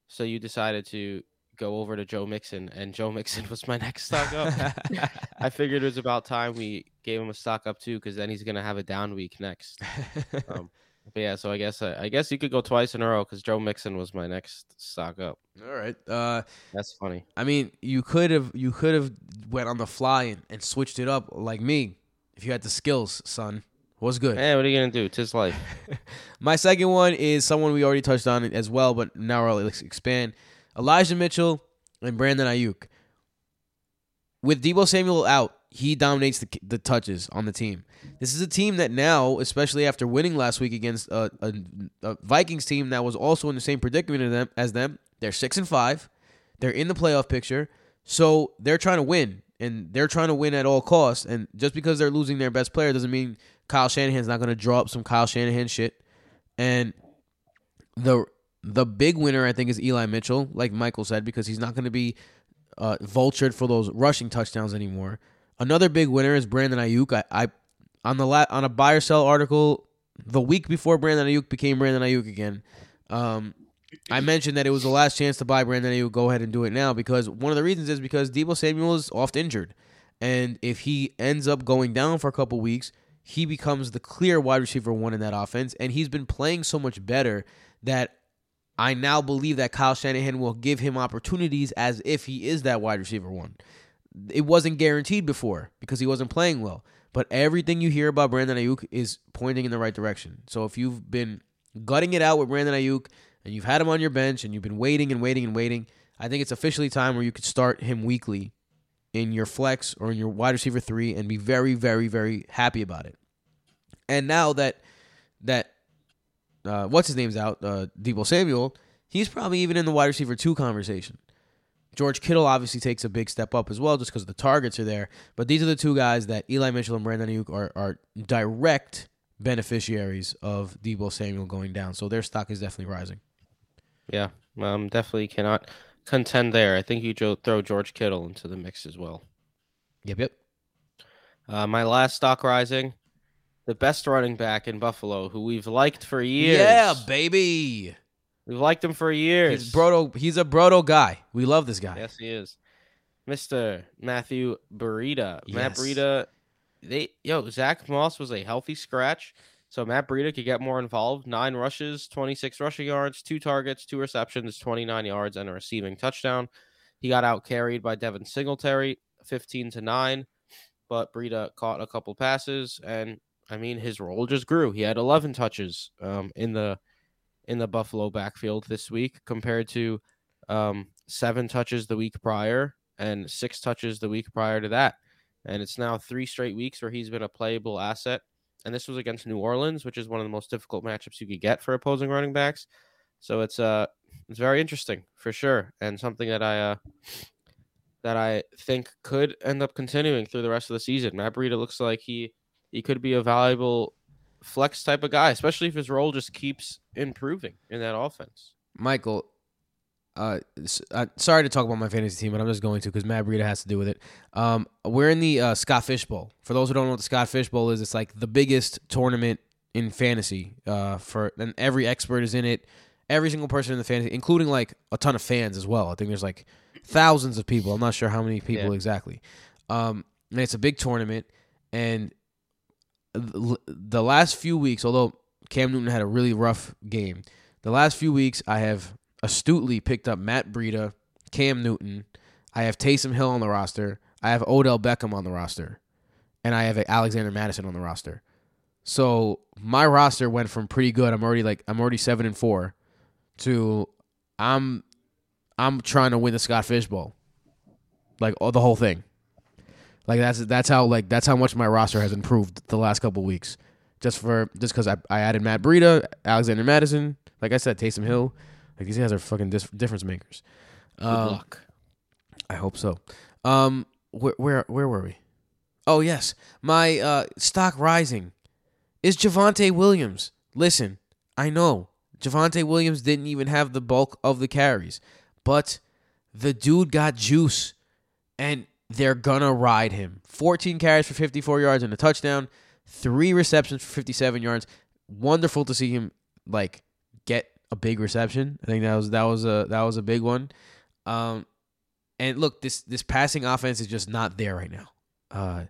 B: So you decided to go over to Joe Mixon, and Joe Mixon was my next stock up. I figured it was about time we gave him a stock up too, because then he's gonna have a down week next. Um, but yeah, so I guess I, I guess you could go twice in a row because Joe Mixon was my next stock up.
A: All right. Uh,
B: That's funny.
A: I mean, you could have you could have went on the fly and, and switched it up like me if you had the skills, son. What's good?
B: Hey, what are you gonna do? It's his life.
A: My second one is someone we already touched on as well, but now ex- expand. Elijah Mitchell and Brandon Aiyuk. With Deebo Samuel out, he dominates the, the touches on the team. This is a team that now, especially after winning last week against a, a, a Vikings team that was also in the same predicament as them, as them, they're six and five. They're in the playoff picture, so they're trying to win, and they're trying to win at all costs. And just because they're losing their best player doesn't mean Kyle Shanahan's not going to draw up some Kyle Shanahan shit. And the the big winner, I think, is Eli Mitchell, like Michael said, because he's not going to be uh, vultured for those rushing touchdowns anymore. Another big winner is Brandon Aiyuk. I, I on the la- on a buy or sell article the week before Brandon Aiyuk became Brandon Aiyuk again. Um, I mentioned that it was the last chance to buy Brandon Aiyuk. Go ahead and do it now because one of the reasons is because Deebo Samuel is oft injured, and if he ends up going down for a couple weeks, he becomes the clear wide receiver one in that offense, and he's been playing so much better that I now believe that Kyle Shanahan will give him opportunities as if he is that wide receiver one. It wasn't guaranteed before because he wasn't playing well, but everything you hear about Brandon Aiyuk is pointing in the right direction. So if you've been gutting it out with Brandon Aiyuk and you've had him on your bench and you've been waiting and waiting and waiting, I think it's officially time where you could start him weekly in your flex or in your wide receiver three and be very, very, very happy about it. And now that that uh, what's his name's out, uh, Deebo Samuel, he's probably even in the wide receiver two conversation. George Kittle obviously takes a big step up as well, just because the targets are there. But these are the two guys that Eli Mitchell and Brandon Aiyuk are, are direct beneficiaries of Deebo Samuel going down. So their stock is definitely rising.
B: Yeah, um, definitely cannot contend there. I think you throw George Kittle into the mix as well.
A: Yep, yep.
B: Uh, my last stock rising, the best running back in Buffalo, who we've liked for years.
A: Yeah, baby.
B: We've liked him for years.
A: He's Broto. He's a Broto guy. We love this guy.
B: Yes, he is. Mr. Matthew Breida. Matt
A: Yes.
B: Breida. They yo, Zack Moss was a healthy scratch. So Matt Breida could get more involved. Nine rushes, 26 rushing yards, two targets, two receptions, 29 yards, and a receiving touchdown. He got out carried by Devin Singletary, 15 to 9. But Breida caught a couple passes, and I mean his role just grew. He had 11 touches um, in the in the Buffalo backfield this week compared to um, seven touches the week prior and six touches the week prior to that. And it's now three straight weeks where he's been a playable asset. And this was against New Orleans, which is one of the most difficult matchups you could get for opposing running backs. So it's uh it's very interesting for sure, and something that I uh that I think could end up continuing through the rest of the season. Matt Breida looks like he he could be a valuable flex type of guy, especially if his role just keeps improving in that offense.
A: Michael, uh, uh, sorry to talk about my fantasy team, but I'm just going to because Matt Breida has to do with it. Um, we're in the uh, Scott Fish Bowl. For those who don't know what the Scott Fish Bowl is, it's like the biggest tournament in fantasy. Uh, for and every expert is in it. Every single person in the fantasy, including like a ton of fans as well. I think there's like thousands of people. I'm not sure how many people
B: Yeah.
A: exactly. Um, and it's a big tournament, and the last few weeks, although Cam Newton had a really rough game, the last few weeks I have astutely picked up Matt Breida, Cam Newton. I have Taysom Hill on the roster. I have Odell Beckham on the roster, and I have Alexander Mattison on the roster. So my roster went from pretty good. I'm already like I'm already seven and four, to I'm I'm trying to win the Scott Fish Bowl, like all the whole thing. Like that's that's how like that's how much my roster has improved the last couple weeks. Just for just because I, I added Matt Breida, Alexander Mattison, like I said, Taysom Hill. Like these guys are fucking dis- difference makers.
B: Good
A: Um,
B: luck.
A: I hope so. Um, where where where were we? Oh yes, my uh stock rising is Javonte Williams. Listen, I know Javonte Williams didn't even have the bulk of the carries, but the dude got juice, and they're gonna ride him. 14 carries for 54 yards and a touchdown, three receptions for 57 yards. Wonderful to see him like get a big reception. I think that was that was a that was a big one. Um, and look, this this passing offense is just not there right now. Uh,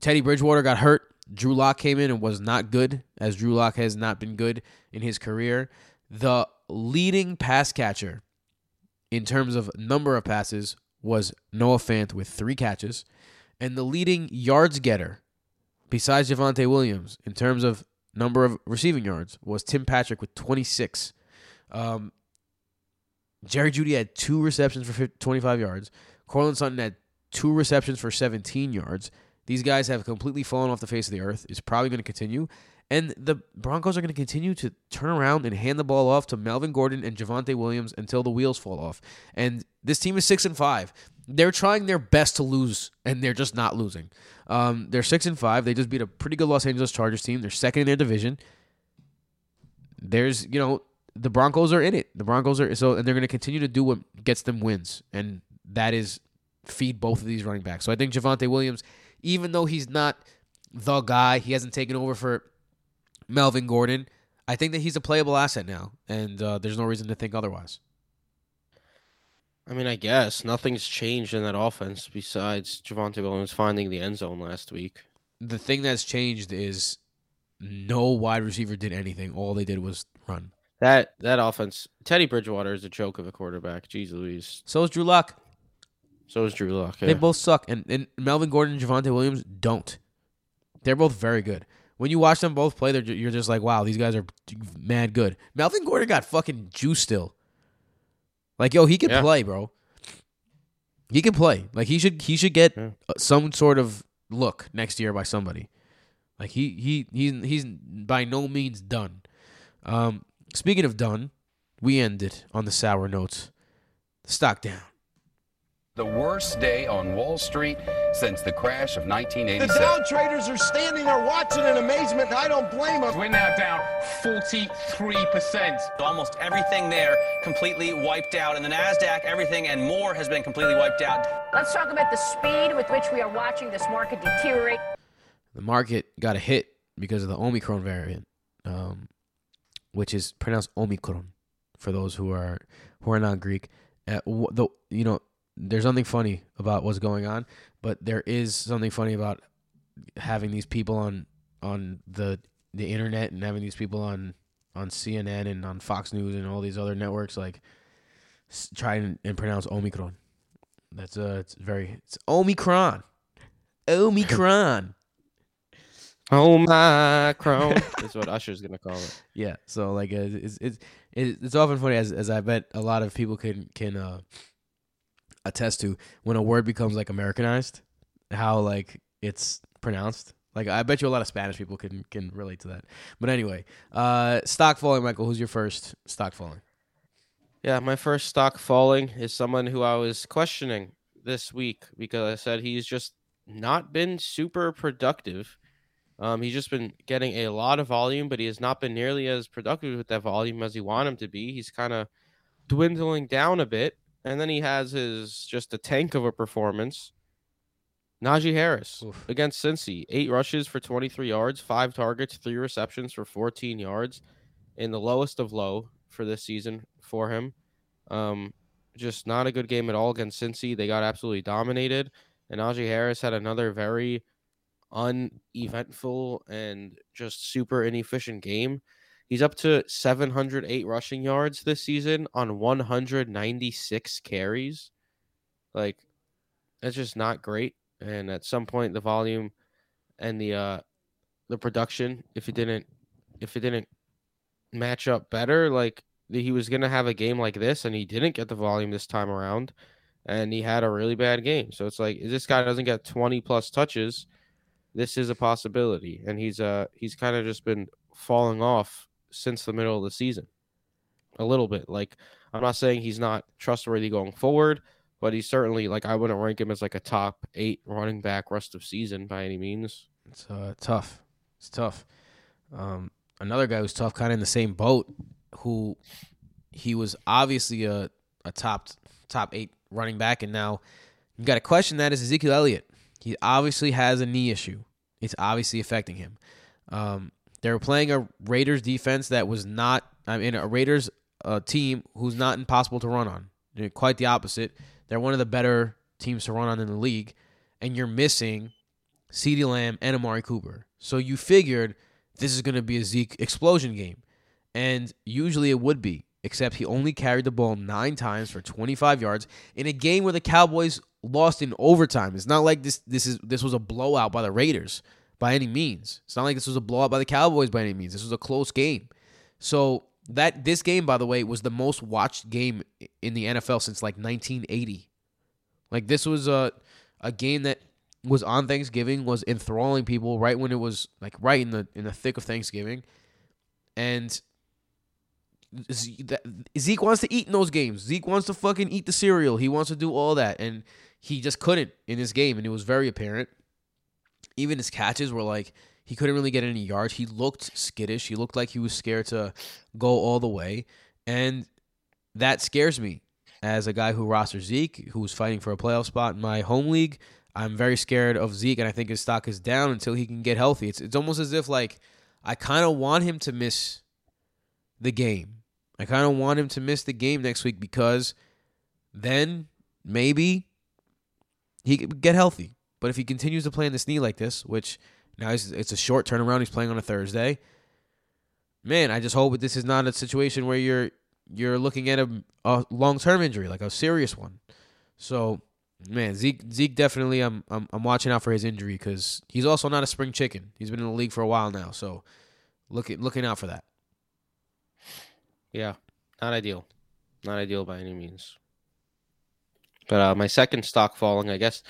A: Teddy Bridgewater got hurt. Drew Lock came in and was not good, as Drew Lock has not been good in his career. The leading pass catcher in terms of number of passes was Noah Fant with three catches, and the leading yards getter besides Javonte Williams, in terms of number of receiving yards, was Tim Patrick with 26. Um, Jerry Jeudy had two receptions for 25 yards. Courtland Sutton had two receptions for 17 yards. These guys have completely fallen off the face of the earth. It's probably going to continue. And the Broncos are going to continue to turn around and hand the ball off to Melvin Gordon and Javonte Williams until the wheels fall off. And this team is six and five. They're trying their best to lose, and they're just not losing. Um, they're six and five. They just beat a pretty good Los Angeles Chargers team. They're second in their division. There's, you know, the Broncos are in it. The Broncos are so, and they're going to continue to do what gets them wins, and that is feed both of these running backs. So I think Javonte Williams, even though he's not the guy, he hasn't taken over for Melvin Gordon. I think that he's a playable asset now, and uh, there's no reason to think otherwise.
B: I mean, I guess nothing's changed in that offense besides Javonte Williams finding the end zone last week.
A: The thing that's changed is no wide receiver did anything. All they did was run.
B: That that offense, Teddy Bridgewater is a joke of a quarterback. Jeez Louise.
A: So is Drew Lock.
B: So is Drew Lock.
A: They both suck, and, and Melvin Gordon and Javonte Williams don't. They're both very good. When you watch them both play, they're, you're just like, wow, these guys are mad good. Melvin Gordon got fucking juice still. Like, yo, he can
B: Yeah.
A: play, bro. He can play. Like, he should he should get
B: Yeah.
A: some sort of look next year by somebody. Like, he he he's he's by no means done. Um, speaking of done, we ended on the sour notes. Stock down.
F: The worst day on Wall Street since the crash of 1987.
D: The
F: 1987.
D: Dow traders are standing there watching in amazement, and I don't blame them.
G: We're now down 43%.
H: Almost everything there completely wiped out. In the NASDAQ, everything and more has been completely wiped out.
I: Let's talk about the speed with which we are watching this market deteriorate.
A: the market got a hit because of the Omicron variant, um, which is pronounced Omicron for those who are who are not Greek. Uh, the you know, there's nothing funny about what's going on, but there is something funny about having these people on on the the internet and having these people on on CNN and on Fox News and all these other networks like try and, and pronounce Omicron. That's uh, it's very it's Omicron, Omicron.
B: Oh my crown is what Usher's gonna call it.
A: Yeah, so like uh, it's it's it's it's often funny as as I bet a lot of people can can uh, attest to when a word becomes like Americanized, how like it's pronounced. Like I bet you a lot of Spanish people can can relate to that. But anyway, uh, stock falling, Michael. Who's your first stock falling?
B: Yeah, my first stock falling is someone who I was questioning this week because I said he's just not been super productive. Um, he's just been getting a lot of volume, but he has not been nearly as productive with that volume as you want him to be. He's kind of dwindling down a bit, and then he has his just a tank of a performance. Najee Harris
A: Oof.
B: against Cincy, eight rushes for 23 yards, five targets, three receptions for 14 yards, in the lowest of low for this season for him. Um, just not a good game at all against Cincy. They got absolutely dominated, and Najee Harris had another very uneventful and just super inefficient game. He's up to 708 rushing yards this season on 196 carries. Like, that's just not great. And at some point, the volume and the uh the production, if it didn't if it didn't match up better, like he was gonna have a game like this, and he didn't get the volume this time around, and he had a really bad game. So it's like if this guy doesn't get 20 plus touches, this is a possibility, and he's uh he's kind of just been falling off since the middle of the season, a little bit. Like I'm not saying he's not trustworthy going forward, but he's certainly like I wouldn't rank him as like a top eight running back rest of season by any means.
A: It's uh, tough. It's tough. Um, another guy who's tough, kind of in the same boat, who he was obviously a, a top top eight running back, and now you got to question that is Ezekiel Elliott. He obviously has a knee issue. It's obviously affecting him. Um, they were playing a Raiders defense that was not. I mean, a Raiders uh, team who's not impossible to run on. They're quite the opposite. They're one of the better teams to run on in the league, and you're missing CeeDee Lamb and Amari Cooper. So you figured this is going to be a Zeke explosion game. And usually it would be, except he only carried the ball nine times for 25 yards in a game where the Cowboys lost in overtime. It's not like this this is this was a blowout by the Raiders. By any means. It's not like this was a blowout by the Cowboys by any means. This was a close game. So that this game, by the way, was the most watched game in the NFL since like 1980. Like this was a a game that was on Thanksgiving, was enthralling people right when it was like right in the in the thick of Thanksgiving, and Zeke wants to eat in those games. Zeke wants to fucking eat the cereal. He wants to do all that, and he just couldn't in this game, and it was very apparent. Even his catches were like he couldn't really get any yards. He looked skittish. He looked like he was scared to go all the way, and that scares me as a guy who rosters Zeke, who's fighting for a playoff spot in my home league. I'm very scared of Zeke, and I think his stock is down until he can get healthy. It's it's almost as if like I kind of want him to miss the game. I kind of want him to miss the game next week because then maybe he could get healthy. But if he continues to play in this knee like this, which now it's a short turnaround, he's playing on a Thursday. Man, I just hope that this is not a situation where you're you're looking at a, a long term injury, like a serious one. So, man, Zeke Zeke definitely, I'm I'm, I'm watching out for his injury because he's also not a spring chicken. He's been in the league for a while now, so looking looking out for that.
B: Yeah, not ideal. Not ideal by any means. But uh, my second stock falling, I guess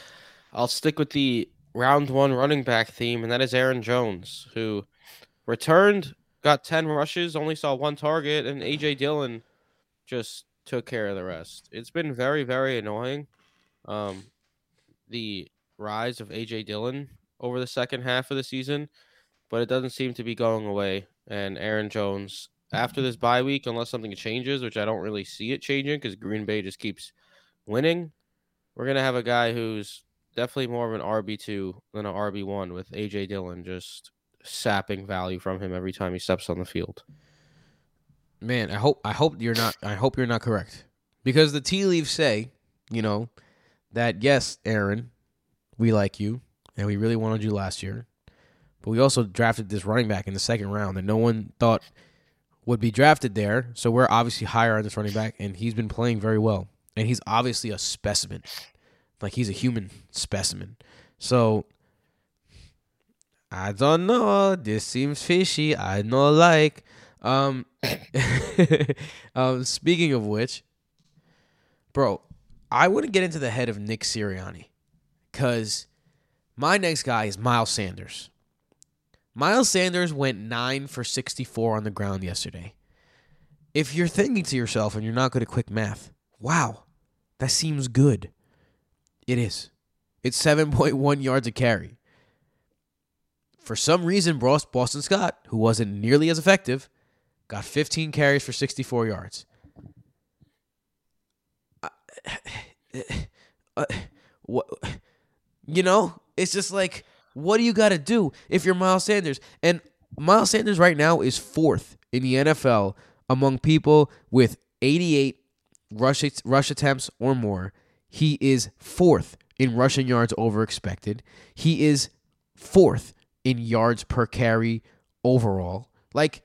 B: I'll stick with the round one running back theme, and that is Aaron Jones, who returned, got 10 rushes, only saw one target, and A.J. Dillon just took care of the rest. It's been very, very annoying. Um, the rise of A.J. Dillon over the second half of the season, but it doesn't seem to be going away. And Aaron Jones after this bye week, unless something changes, which I don't really see it changing because Green Bay just keeps winning, we're gonna have a guy who's definitely more of an RB two than an RB one with AJ Dillon just sapping value from him every time he steps on the field.
A: Man, I hope I hope you're not I hope you're not correct. Because the tea leaves say, you know, that yes, Aaron, we like you and we really wanted you last year. But we also drafted this running back in the second round that no one thought would be drafted there. So we're obviously higher on this running back, and he's been playing very well. And he's obviously a specimen. Like he's a human specimen. So I don't know. This seems fishy. I know like. Um, um speaking of which, bro, I wouldn't get into the head of Nick Sirianni. Cause my next guy is Miles Sanders. Miles Sanders went 9 for 64 on the ground yesterday. If you're thinking to yourself and you're not good at quick math, wow, that seems good. It is. It's 7.1 yards a carry. For some reason, Boston Scott, who wasn't nearly as effective, got 15 carries for 64 yards. Uh, what, you know, it's just like what do you got to do if you're Miles Sanders? And Miles Sanders right now is fourth in the NFL among people with 88 rush rush attempts or more. He is fourth in rushing yards over expected. He is fourth in yards per carry overall. Like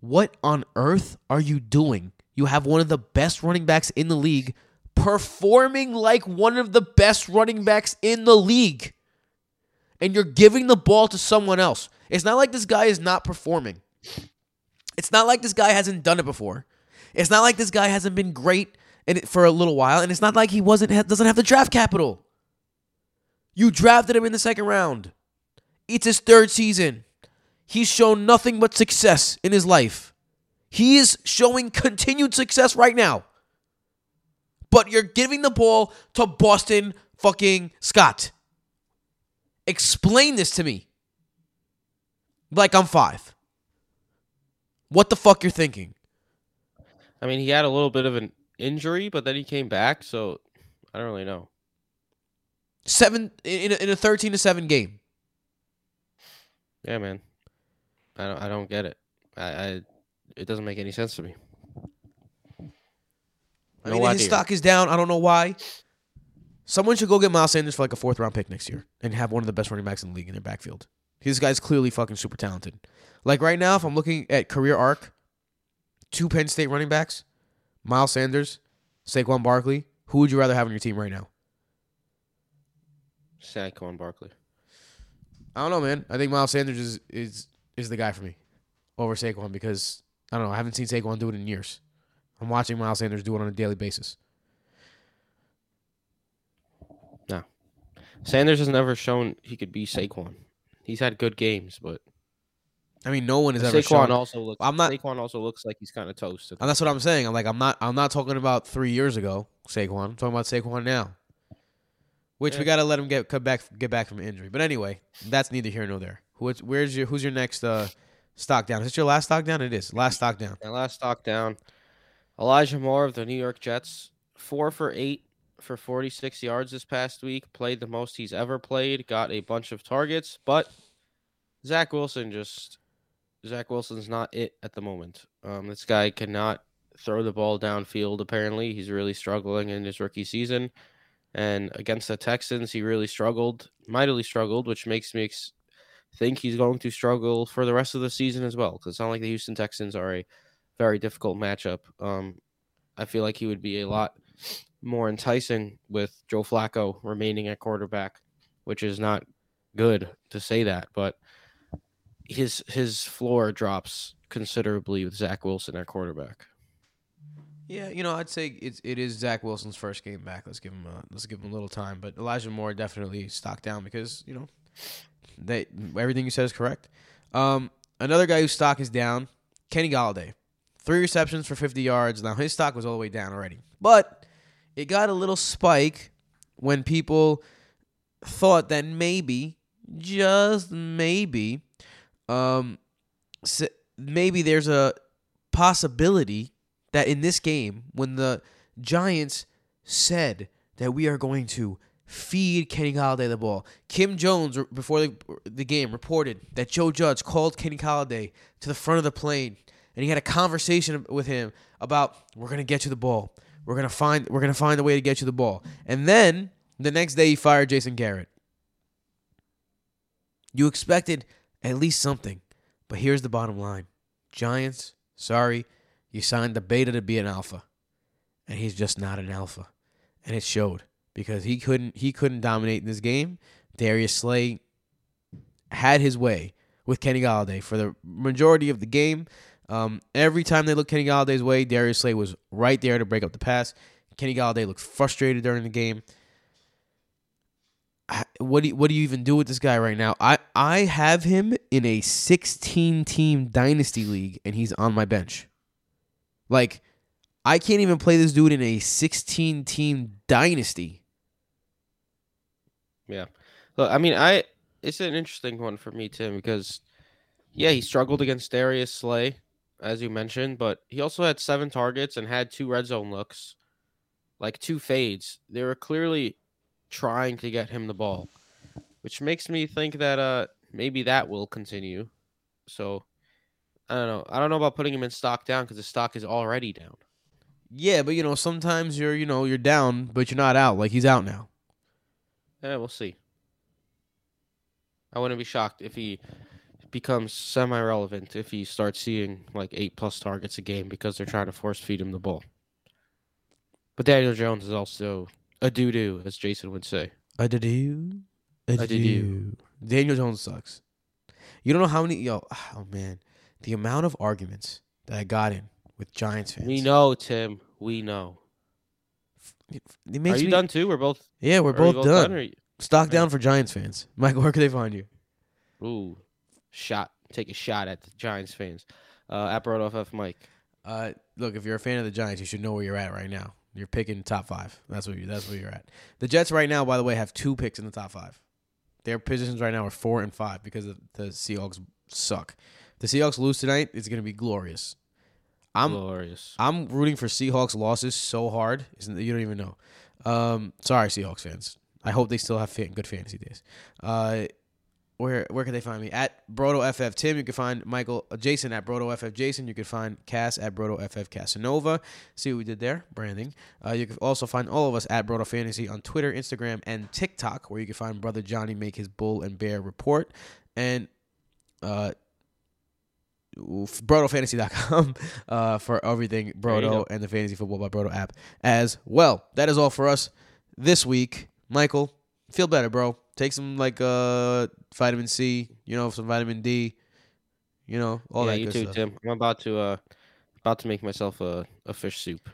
A: what on earth are you doing? You have one of the best running backs in the league performing like one of the best running backs in the league and you're giving the ball to someone else. It's not like this guy is not performing. It's not like this guy hasn't done it before. It's not like this guy hasn't been great it for a little while, and it's not like he wasn't doesn't have the draft capital. You drafted him in the second round. It's his third season. He's shown nothing but success in his life. He is showing continued success right now. But you're giving the ball to Boston fucking Scott. Explain this to me. Like I'm five. What the fuck you're thinking?
B: I mean, he had a little bit of an injury, but then he came back, so I don't really know.
A: Seven in a, in a thirteen to seven game.
B: Yeah, man. I don't. I don't get it. I. I it doesn't make any sense to me.
A: I mean, his stock is down. I don't know why. Someone should go get Miles Sanders for like a fourth round pick next year and have one of the best running backs in the league in their backfield. This guy's clearly fucking super talented. Like right now, if I'm looking at career arc, two Penn State running backs, Miles Sanders, Saquon Barkley, who would you rather have on your team right now?
B: Saquon Barkley.
A: I don't know, man. I think Miles Sanders is is is the guy for me over Saquon because I don't know. I haven't seen Saquon do it in years. I'm watching Miles Sanders do it on a daily basis.
B: No. Sanders has never shown he could be Saquon. He's had good games, but
A: I mean, no one has ever
B: Saquon
A: shown.
B: also looks.
A: I'm not-
B: Saquon also looks like he's kind of toast.
A: And that's what I'm saying. I'm like, I'm not. I'm not talking about three years ago, Saquon. I'm talking about Saquon now, which we got to let him get come back get back from injury. But anyway, that's neither here nor there. Who? it's- Where's your? Who's your next uh, stock down? Is it your last stock down? It is last stock down.
B: My last stock down. Elijah Moore of the New York Jets, four for eight for 46 yards this past week. Played the most he's ever played. Got a bunch of targets, but Zach Wilson just Zach Wilson's not it at the moment. Um, this guy cannot throw the ball downfield. Apparently, he's really struggling in his rookie season. And against the Texans, he really struggled, mightily struggled, which makes me ex- think he's going to struggle for the rest of the season as well. Because it's not like the Houston Texans are a very difficult matchup. Um, I feel like he would be a lot more enticing with Joe Flacco remaining at quarterback, which is not good to say that, but his his floor drops considerably with Zach Wilson at quarterback.
A: Yeah, you know, I'd say it's it is Zach Wilson's first game back. Let's give him a, let's give him a little time. But Elijah Moore definitely stock down because you know they everything you said is correct. Um, another guy whose stock is down, Kenny Golladay, three receptions for 50 yards. Now his stock was all the way down already, but it got a little spike when people thought that maybe, just maybe, um, s- maybe there's a possibility that in this game, when the Giants said that we are going to feed Kenny Golladay the ball, Kim Jones before the, the game reported that Joe Judge called Kenny Golladay to the front of the plane and he had a conversation with him about we're gonna get you the ball, we're gonna find we're gonna find a way to get you the ball, and then the next day he fired Jason Garrett. You expected at least something, but here's the bottom line: Giants, sorry, you signed the beta to be an alpha, and he's just not an alpha, and it showed because he couldn't he couldn't dominate in this game. Darius Slay had his way with Kenny Golladay for the majority of the game. Um, every time they looked Kenny Golladay's way, Darius Slay was right there to break up the pass. Kenny Golladay looked frustrated during the game. What do you, what do you even do with this guy right now? I I have him in a 16 team dynasty league and he's on my bench. Like I can't even play this dude in a 16 team dynasty.
B: Yeah. Look, I mean, I it's an interesting one for me, Tim, because yeah, he struggled against Darius Slay, as you mentioned, but he also had seven targets and had two red zone looks, like two fades. They were clearly trying to get him the ball, which makes me think that uh maybe that will continue. So I don't know. I don't know about putting him in stock down because the stock is already down.
A: Yeah, but you know, sometimes you're, you know, you're down, but you're not out. Like he's out now.
B: Yeah, we'll see. I wouldn't be shocked if he becomes semi-relevant if he starts seeing like eight plus targets a game because they're trying to force feed him the ball. But Daniel Jones is also a doo doo, as Jason would say.
A: A do do.
B: A doo-doo.
A: Daniel Jones sucks. You don't know how many yo. Oh man, the amount of arguments that I got in with Giants fans.
B: We know, Tim. We know.
A: It
B: Are
A: makes
B: you
A: me,
B: done too? We're both.
A: Yeah, we're
B: are we
A: both, done.
B: or you-
A: Stock
B: Yeah.
A: down for Giants fans. Michael, where can they find you?
B: Ooh, shot. Take a shot at the Giants fans. Uh, at BrotoFF Mike.
A: Uh, look, if you're a fan of the Giants, you should know where you're at right now. You're picking top five. That's where you. That's where you're at. The Jets right now, by the way, have two picks in the top five. Their positions right now are four and five because the, Seahawks suck. If the Seahawks lose tonight, it's gonna be glorious. I'm
B: Glorious.
A: I'm rooting for Seahawks losses so hard. Isn't you don't even know. Um, sorry, Seahawks fans. I hope they still have fan, good fantasy days. Uh, where where can they find me? At Broto FF Tim. You can find Michael uh, Jason at Broto FF Jason. You can find Cass at Broto FF Casanova. See what we did there? Branding. Uh, you can also find all of us at Broto Fantasy on Twitter, Instagram, and TikTok, where you can find Brother Johnny make his bull and bear report. And uh, BrotoFantasy.com uh, for everything
B: Broto
A: and the Fantasy Football by Broto app as well. That is all for us this week. Michael, feel better, bro. Take some like uh vitamin C, you know, some vitamin D, you know, all
B: yeah,
A: that
B: you too,
A: stuff.
B: Tim. I'm about to uh about to make myself a, a fish soup.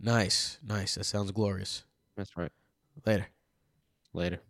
A: Nice, nice. That sounds glorious.
B: That's right.
A: Later.
B: Later.